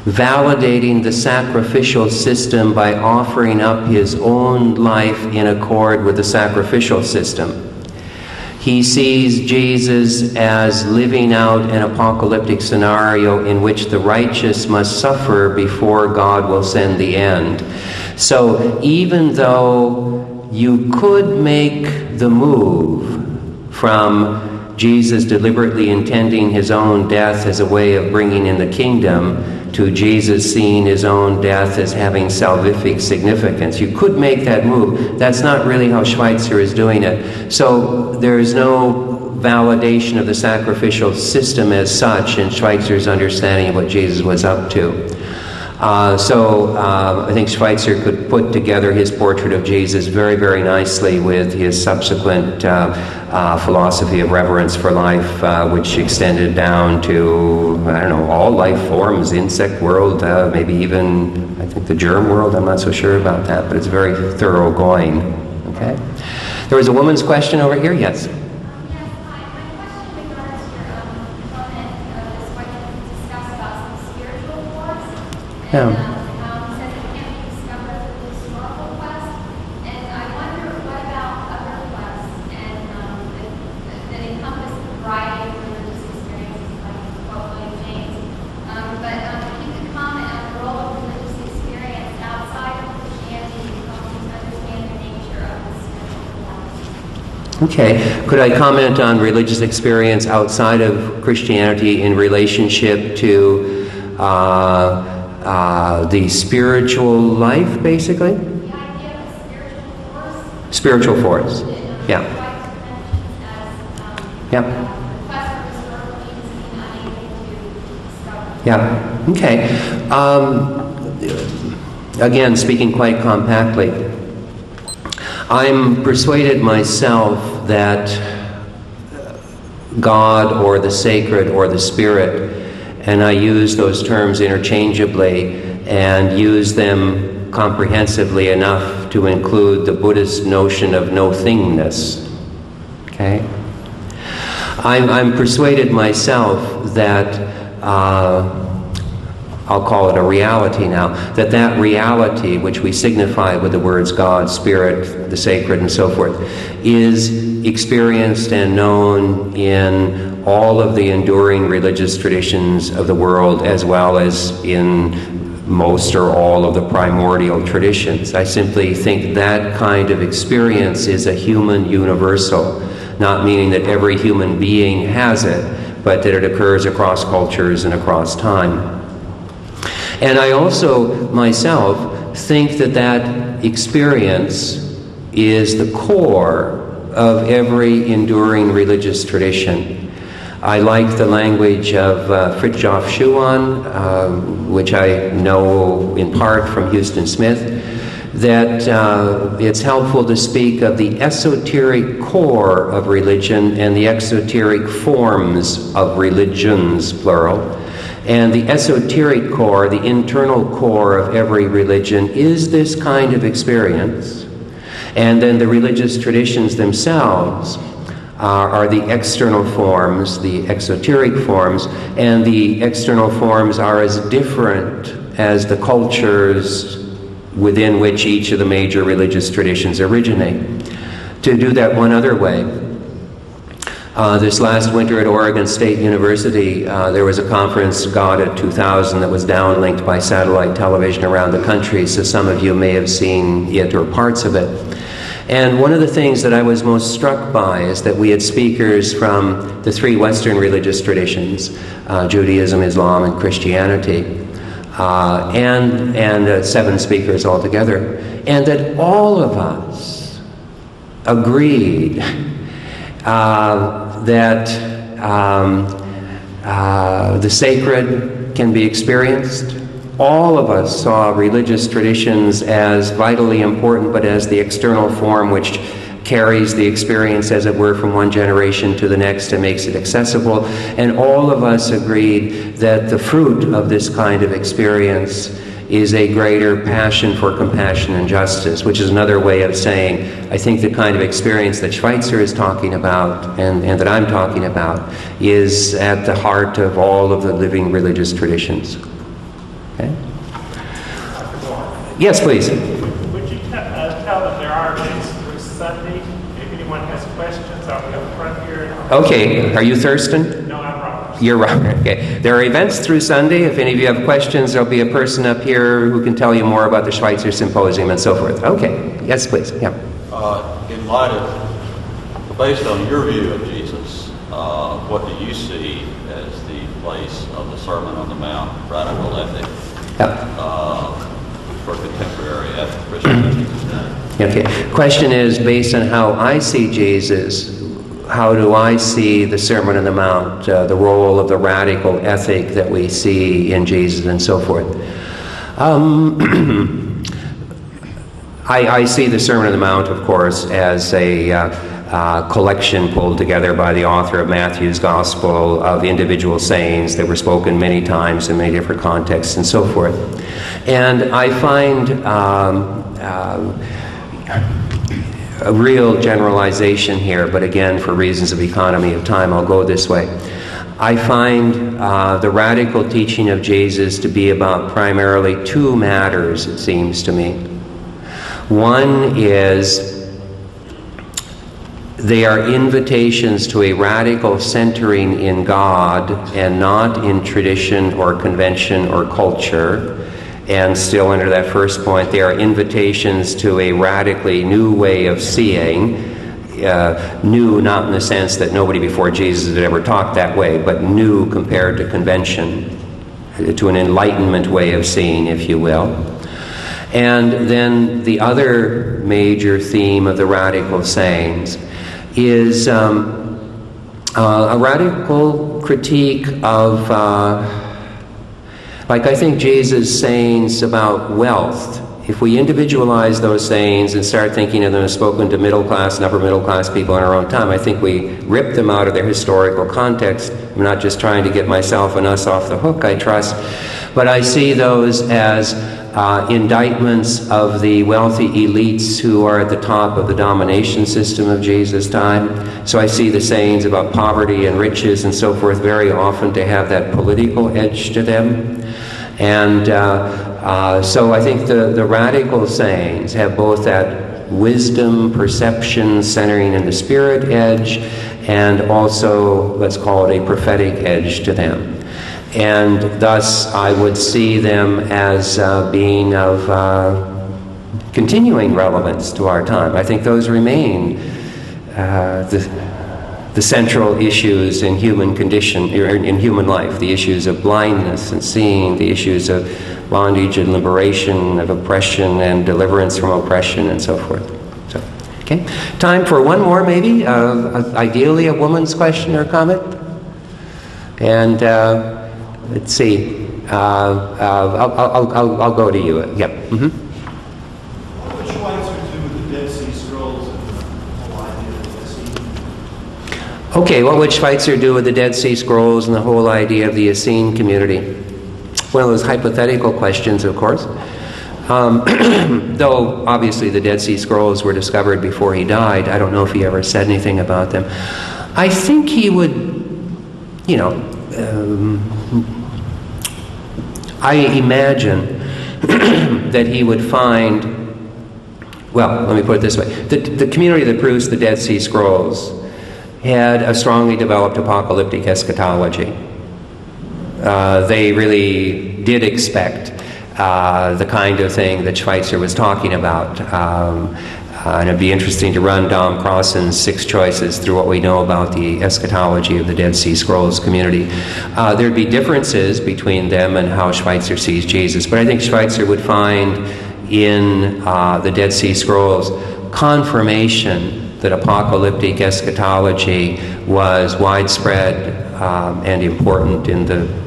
Speaker 1: validating the sacrificial system by offering up his own life in accord with the sacrificial system. He sees Jesus as living out an apocalyptic scenario in which the righteous must suffer before God will send the end. So even though you could make the move from Jesus deliberately intending his own death as a way of bringing in the kingdom to Jesus seeing his own death as having salvific significance. You could make that move. That's not really how Schweitzer is doing it. So there is no validation of the sacrificial system as such in Schweitzer's understanding of what Jesus was up to. Uh, so uh, I think Schweitzer could put together his portrait of Jesus very, very nicely with his subsequent uh, uh philosophy of reverence for life, uh, which extended down to, I don't know, all life forms, insect world, uh, maybe even, I think, the germ world. I'm not so sure about that, but it's very thoroughgoing. Okay? There was a woman's question over here? Yes. Yeah. Okay. Could I comment on religious experience outside of Christianity in relationship to uh, uh, the spiritual life, basically? Spiritual force. Yeah. Yeah. Yeah. Okay. Um, again, speaking quite compactly, I'm persuaded myself that God or the sacred or the spirit and I use those terms interchangeably and use them comprehensively enough to include the Buddhist notion of no thingness. Okay? I'm, I'm persuaded myself that, uh, I'll call it a reality now, that that reality, which we signify with the words God, Spirit, the sacred, and so forth, is experienced and known in all of the enduring religious traditions of the world as well as in most or all of the primordial traditions. I simply think that kind of experience is a human universal, not meaning that every human being has it, but that it occurs across cultures and across time. And I also, myself, think that that experience is the core of every enduring religious tradition. I like the language of uh, Frithjof Schuon, uh, which I know in part from Huston Smith, that uh, it's helpful to speak of the esoteric core of religion and the exoteric forms of religions, plural. And the esoteric core, the internal core of every religion, is this kind of experience. And then the religious traditions themselves are, the external forms, the exoteric forms, and the external forms are as different as the cultures within which each of the major religious traditions originate. To do that one other way, uh, this last winter at Oregon State University, uh, there was a conference, God at 2000, that was downlinked by satellite television around the country, so some of you may have seen it or parts of it. And one of the things that I was most struck by is that we had speakers from the three Western religious traditions uh, Judaism, Islam, and Christianity. Uh, and and uh, seven speakers altogether, and that all of us agreed (laughs) uh, that um, uh, the sacred can be experienced, all of us saw religious traditions as vitally important, but as the external form which carries the experience, as it were, from one generation to the next and makes it accessible. And all of us agreed that the fruit of this kind of experience is a greater passion for compassion and justice, which is another way of saying, I think the kind of experience that Schweitzer is talking about and, and that I'm talking about is at the heart of all of the living religious traditions. Okay? Yes, please.
Speaker 2: Would you t- uh, tell them there are events through Sunday? If anyone has questions, I'll be up front here.
Speaker 1: Okay. Are you Thurston?
Speaker 2: No, I'm Robert.
Speaker 1: You're Robert. Okay. There are events through Sunday. If any of you have questions, there'll be a person up here who can tell you more about the Schweitzer Symposium and so forth. Okay. Yes, please. Yeah.
Speaker 3: Uh, in light of, based on your view of Jesus, uh, what do you see as the place of the Sermon on the Mount, radical ethic, uh, for contemporary
Speaker 1: today? Okay. Question is based on how I see Jesus. How do I see the Sermon on the Mount, uh, the role of the radical ethic that we see in Jesus, and so forth? Um, (clears throat) I, I, see the Sermon on the Mount, of course, as a uh, uh, collection pulled together by the author of Matthew's Gospel of individual sayings that were spoken many times in many different contexts and so forth. And I find um, uh, a real generalization here, but again, for reasons of economy of time, I'll go this way. I find uh, the radical teaching of Jesus to be about primarily two matters, it seems to me. One is they are invitations to a radical centering in God and not in tradition or convention or culture. And still, under that first point, they are invitations to a radically new way of seeing. Uh, new, not in the sense that nobody before Jesus had ever talked that way, but new compared to convention, to an enlightenment way of seeing, if you will. And then the other major theme of the radical sayings is um, uh, a radical critique of, uh, like I think Jesus' sayings about wealth. If we individualize those sayings and start thinking of them as spoken to middle class and upper middle class people in our own time, I think we rip them out of their historical context. I'm not just trying to get myself and us off the hook, I trust, but I see those as uh, indictments of the wealthy elites who are at the top of the domination system of Jesus' time. So I see the sayings about poverty and riches and so forth very often to have that political edge to them. And uh, uh, so I think the, the radical sayings have both that wisdom, perception, centering in the spirit edge, and also, let's call it a prophetic edge to them and thus I would see them as uh, being of uh, continuing relevance to our time. I think those remain uh, the, the central issues in human condition, in human life, the issues of blindness and seeing, the issues of bondage and liberation, of oppression and deliverance from oppression, and so forth. So, okay, time for one more, maybe. Uh, ideally, a woman's question or comment, and. Let's see. Uh, uh, I'll, I'll, I'll, I'll, go to you. Yep. Mm-hmm.
Speaker 4: What would Schweitzer do with the Dead Sea Scrolls and the whole idea of the Essene?
Speaker 1: Okay, what would Schweitzer do with the Dead Sea Scrolls and the whole idea of the Essene community? One of those hypothetical questions, of course. Um, (clears throat) though obviously the Dead Sea Scrolls were discovered before he died, I don't know if he ever said anything about them. I think he would, you know, um, I imagine (clears throat) that he would find, well, let me put it this way the, the community that produced the Dead Sea Scrolls had a strongly developed apocalyptic eschatology. Uh, they really did expect uh, the kind of thing that Schweitzer was talking about. Um, uh, and it'd be interesting to run Dom Crossan's six choices through what we know about the eschatology of the Dead Sea Scrolls community. Uh, there'd be differences between them and how Schweitzer sees Jesus, but I think Schweitzer would find in uh, the Dead Sea Scrolls confirmation that apocalyptic eschatology was widespread um, and important in the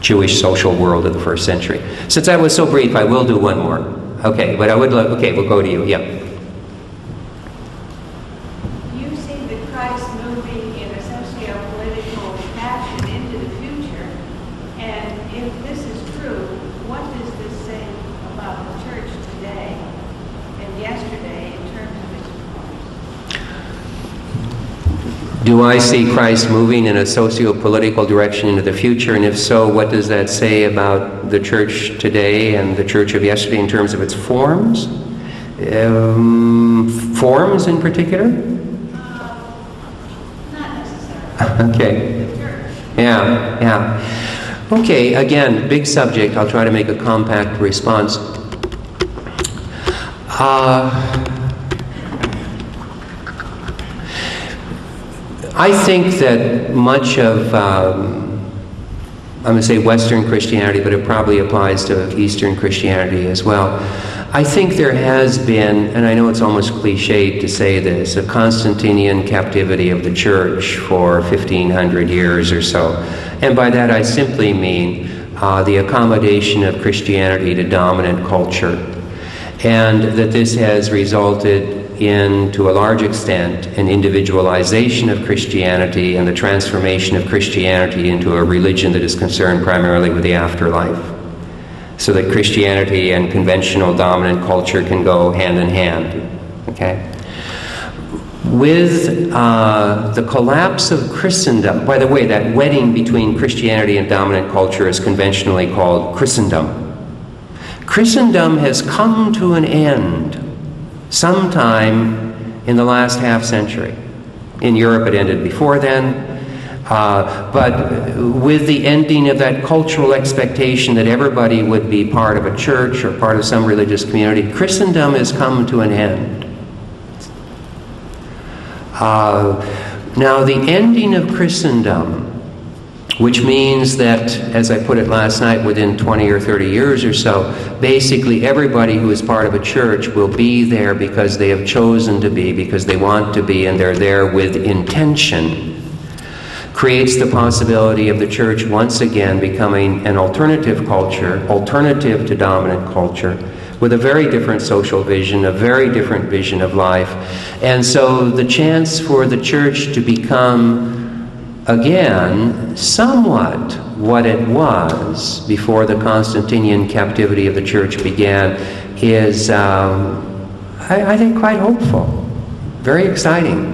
Speaker 1: Jewish social world of the first century. Since that was so brief, I will do one more. Okay, but I would love, okay, we'll go to you. Yeah. Do I see Christ moving in a socio political direction into the future? And if so, what does that say about the church today and the church of yesterday in terms of its forms? Um, forms in particular? okay. Yeah, yeah. Okay, again, big subject. I'll try to make a compact response. Uh, I think that much of, um, I'm going to say Western Christianity, but it probably applies to Eastern Christianity as well. I think there has been, and I know it's almost cliched to say this, a Constantinian captivity of the church for 1500 years or so. And by that I simply mean uh, the accommodation of Christianity to dominant culture. And that this has resulted in, to a large extent, an individualization of Christianity and the transformation of Christianity into a religion that is concerned primarily with the afterlife. So that Christianity and conventional dominant culture can go hand in hand. Okay? With uh, the collapse of Christendom, by the way, that wedding between Christianity and dominant culture is conventionally called Christendom. Christendom has come to an end sometime in the last half century. In Europe, it ended before then. Uh, but with the ending of that cultural expectation that everybody would be part of a church or part of some religious community, Christendom has come to an end. Uh, now, the ending of Christendom which means that, as I put it last night, within 20 or 30 years or so, basically everybody who is part of a church will be there because they have chosen to be, because they want to be, and they're there with intention. Creates the possibility of the church once again becoming an alternative culture, alternative to dominant culture, with a very different social vision, a very different vision of life. And so the chance for the church to become again somewhat what it was before the Constantinian captivity of the church began is, um, I, I, think, quite hopeful, very exciting.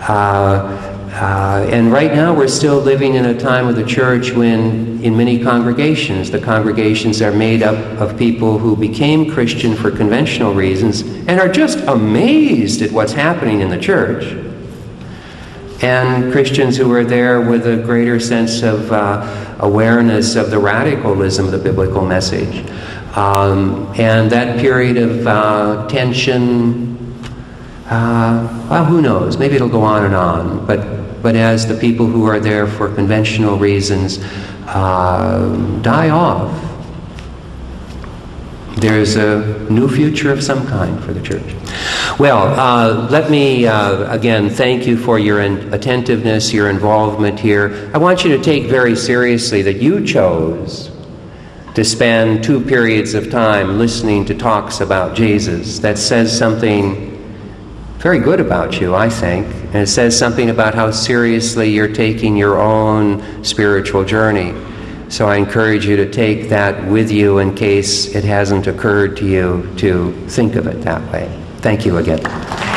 Speaker 1: Uh, uh, and right now, we're still living in a time of the church when, in many congregations, the congregations are made up of people who became Christian for conventional reasons and are just amazed at what's happening in the church and Christians who are there with a greater sense of uh, awareness of the radicalism of the biblical message. Um, and that period of uh, tension, uh, well, who knows? Maybe it'll go on and on. But, but as the people who are there for conventional reasons uh, die off, there's a new future of some kind for the church. Well, uh, let me uh, again thank you for your attentiveness, your involvement here. I want you to take very seriously that you chose to spend two periods of time listening to talks about Jesus. That says something very good about you, I think. And it says something about how seriously you're taking your own spiritual journey. So I encourage you to take that with you in case it hasn't occurred to you to think of it that way. Thank you again.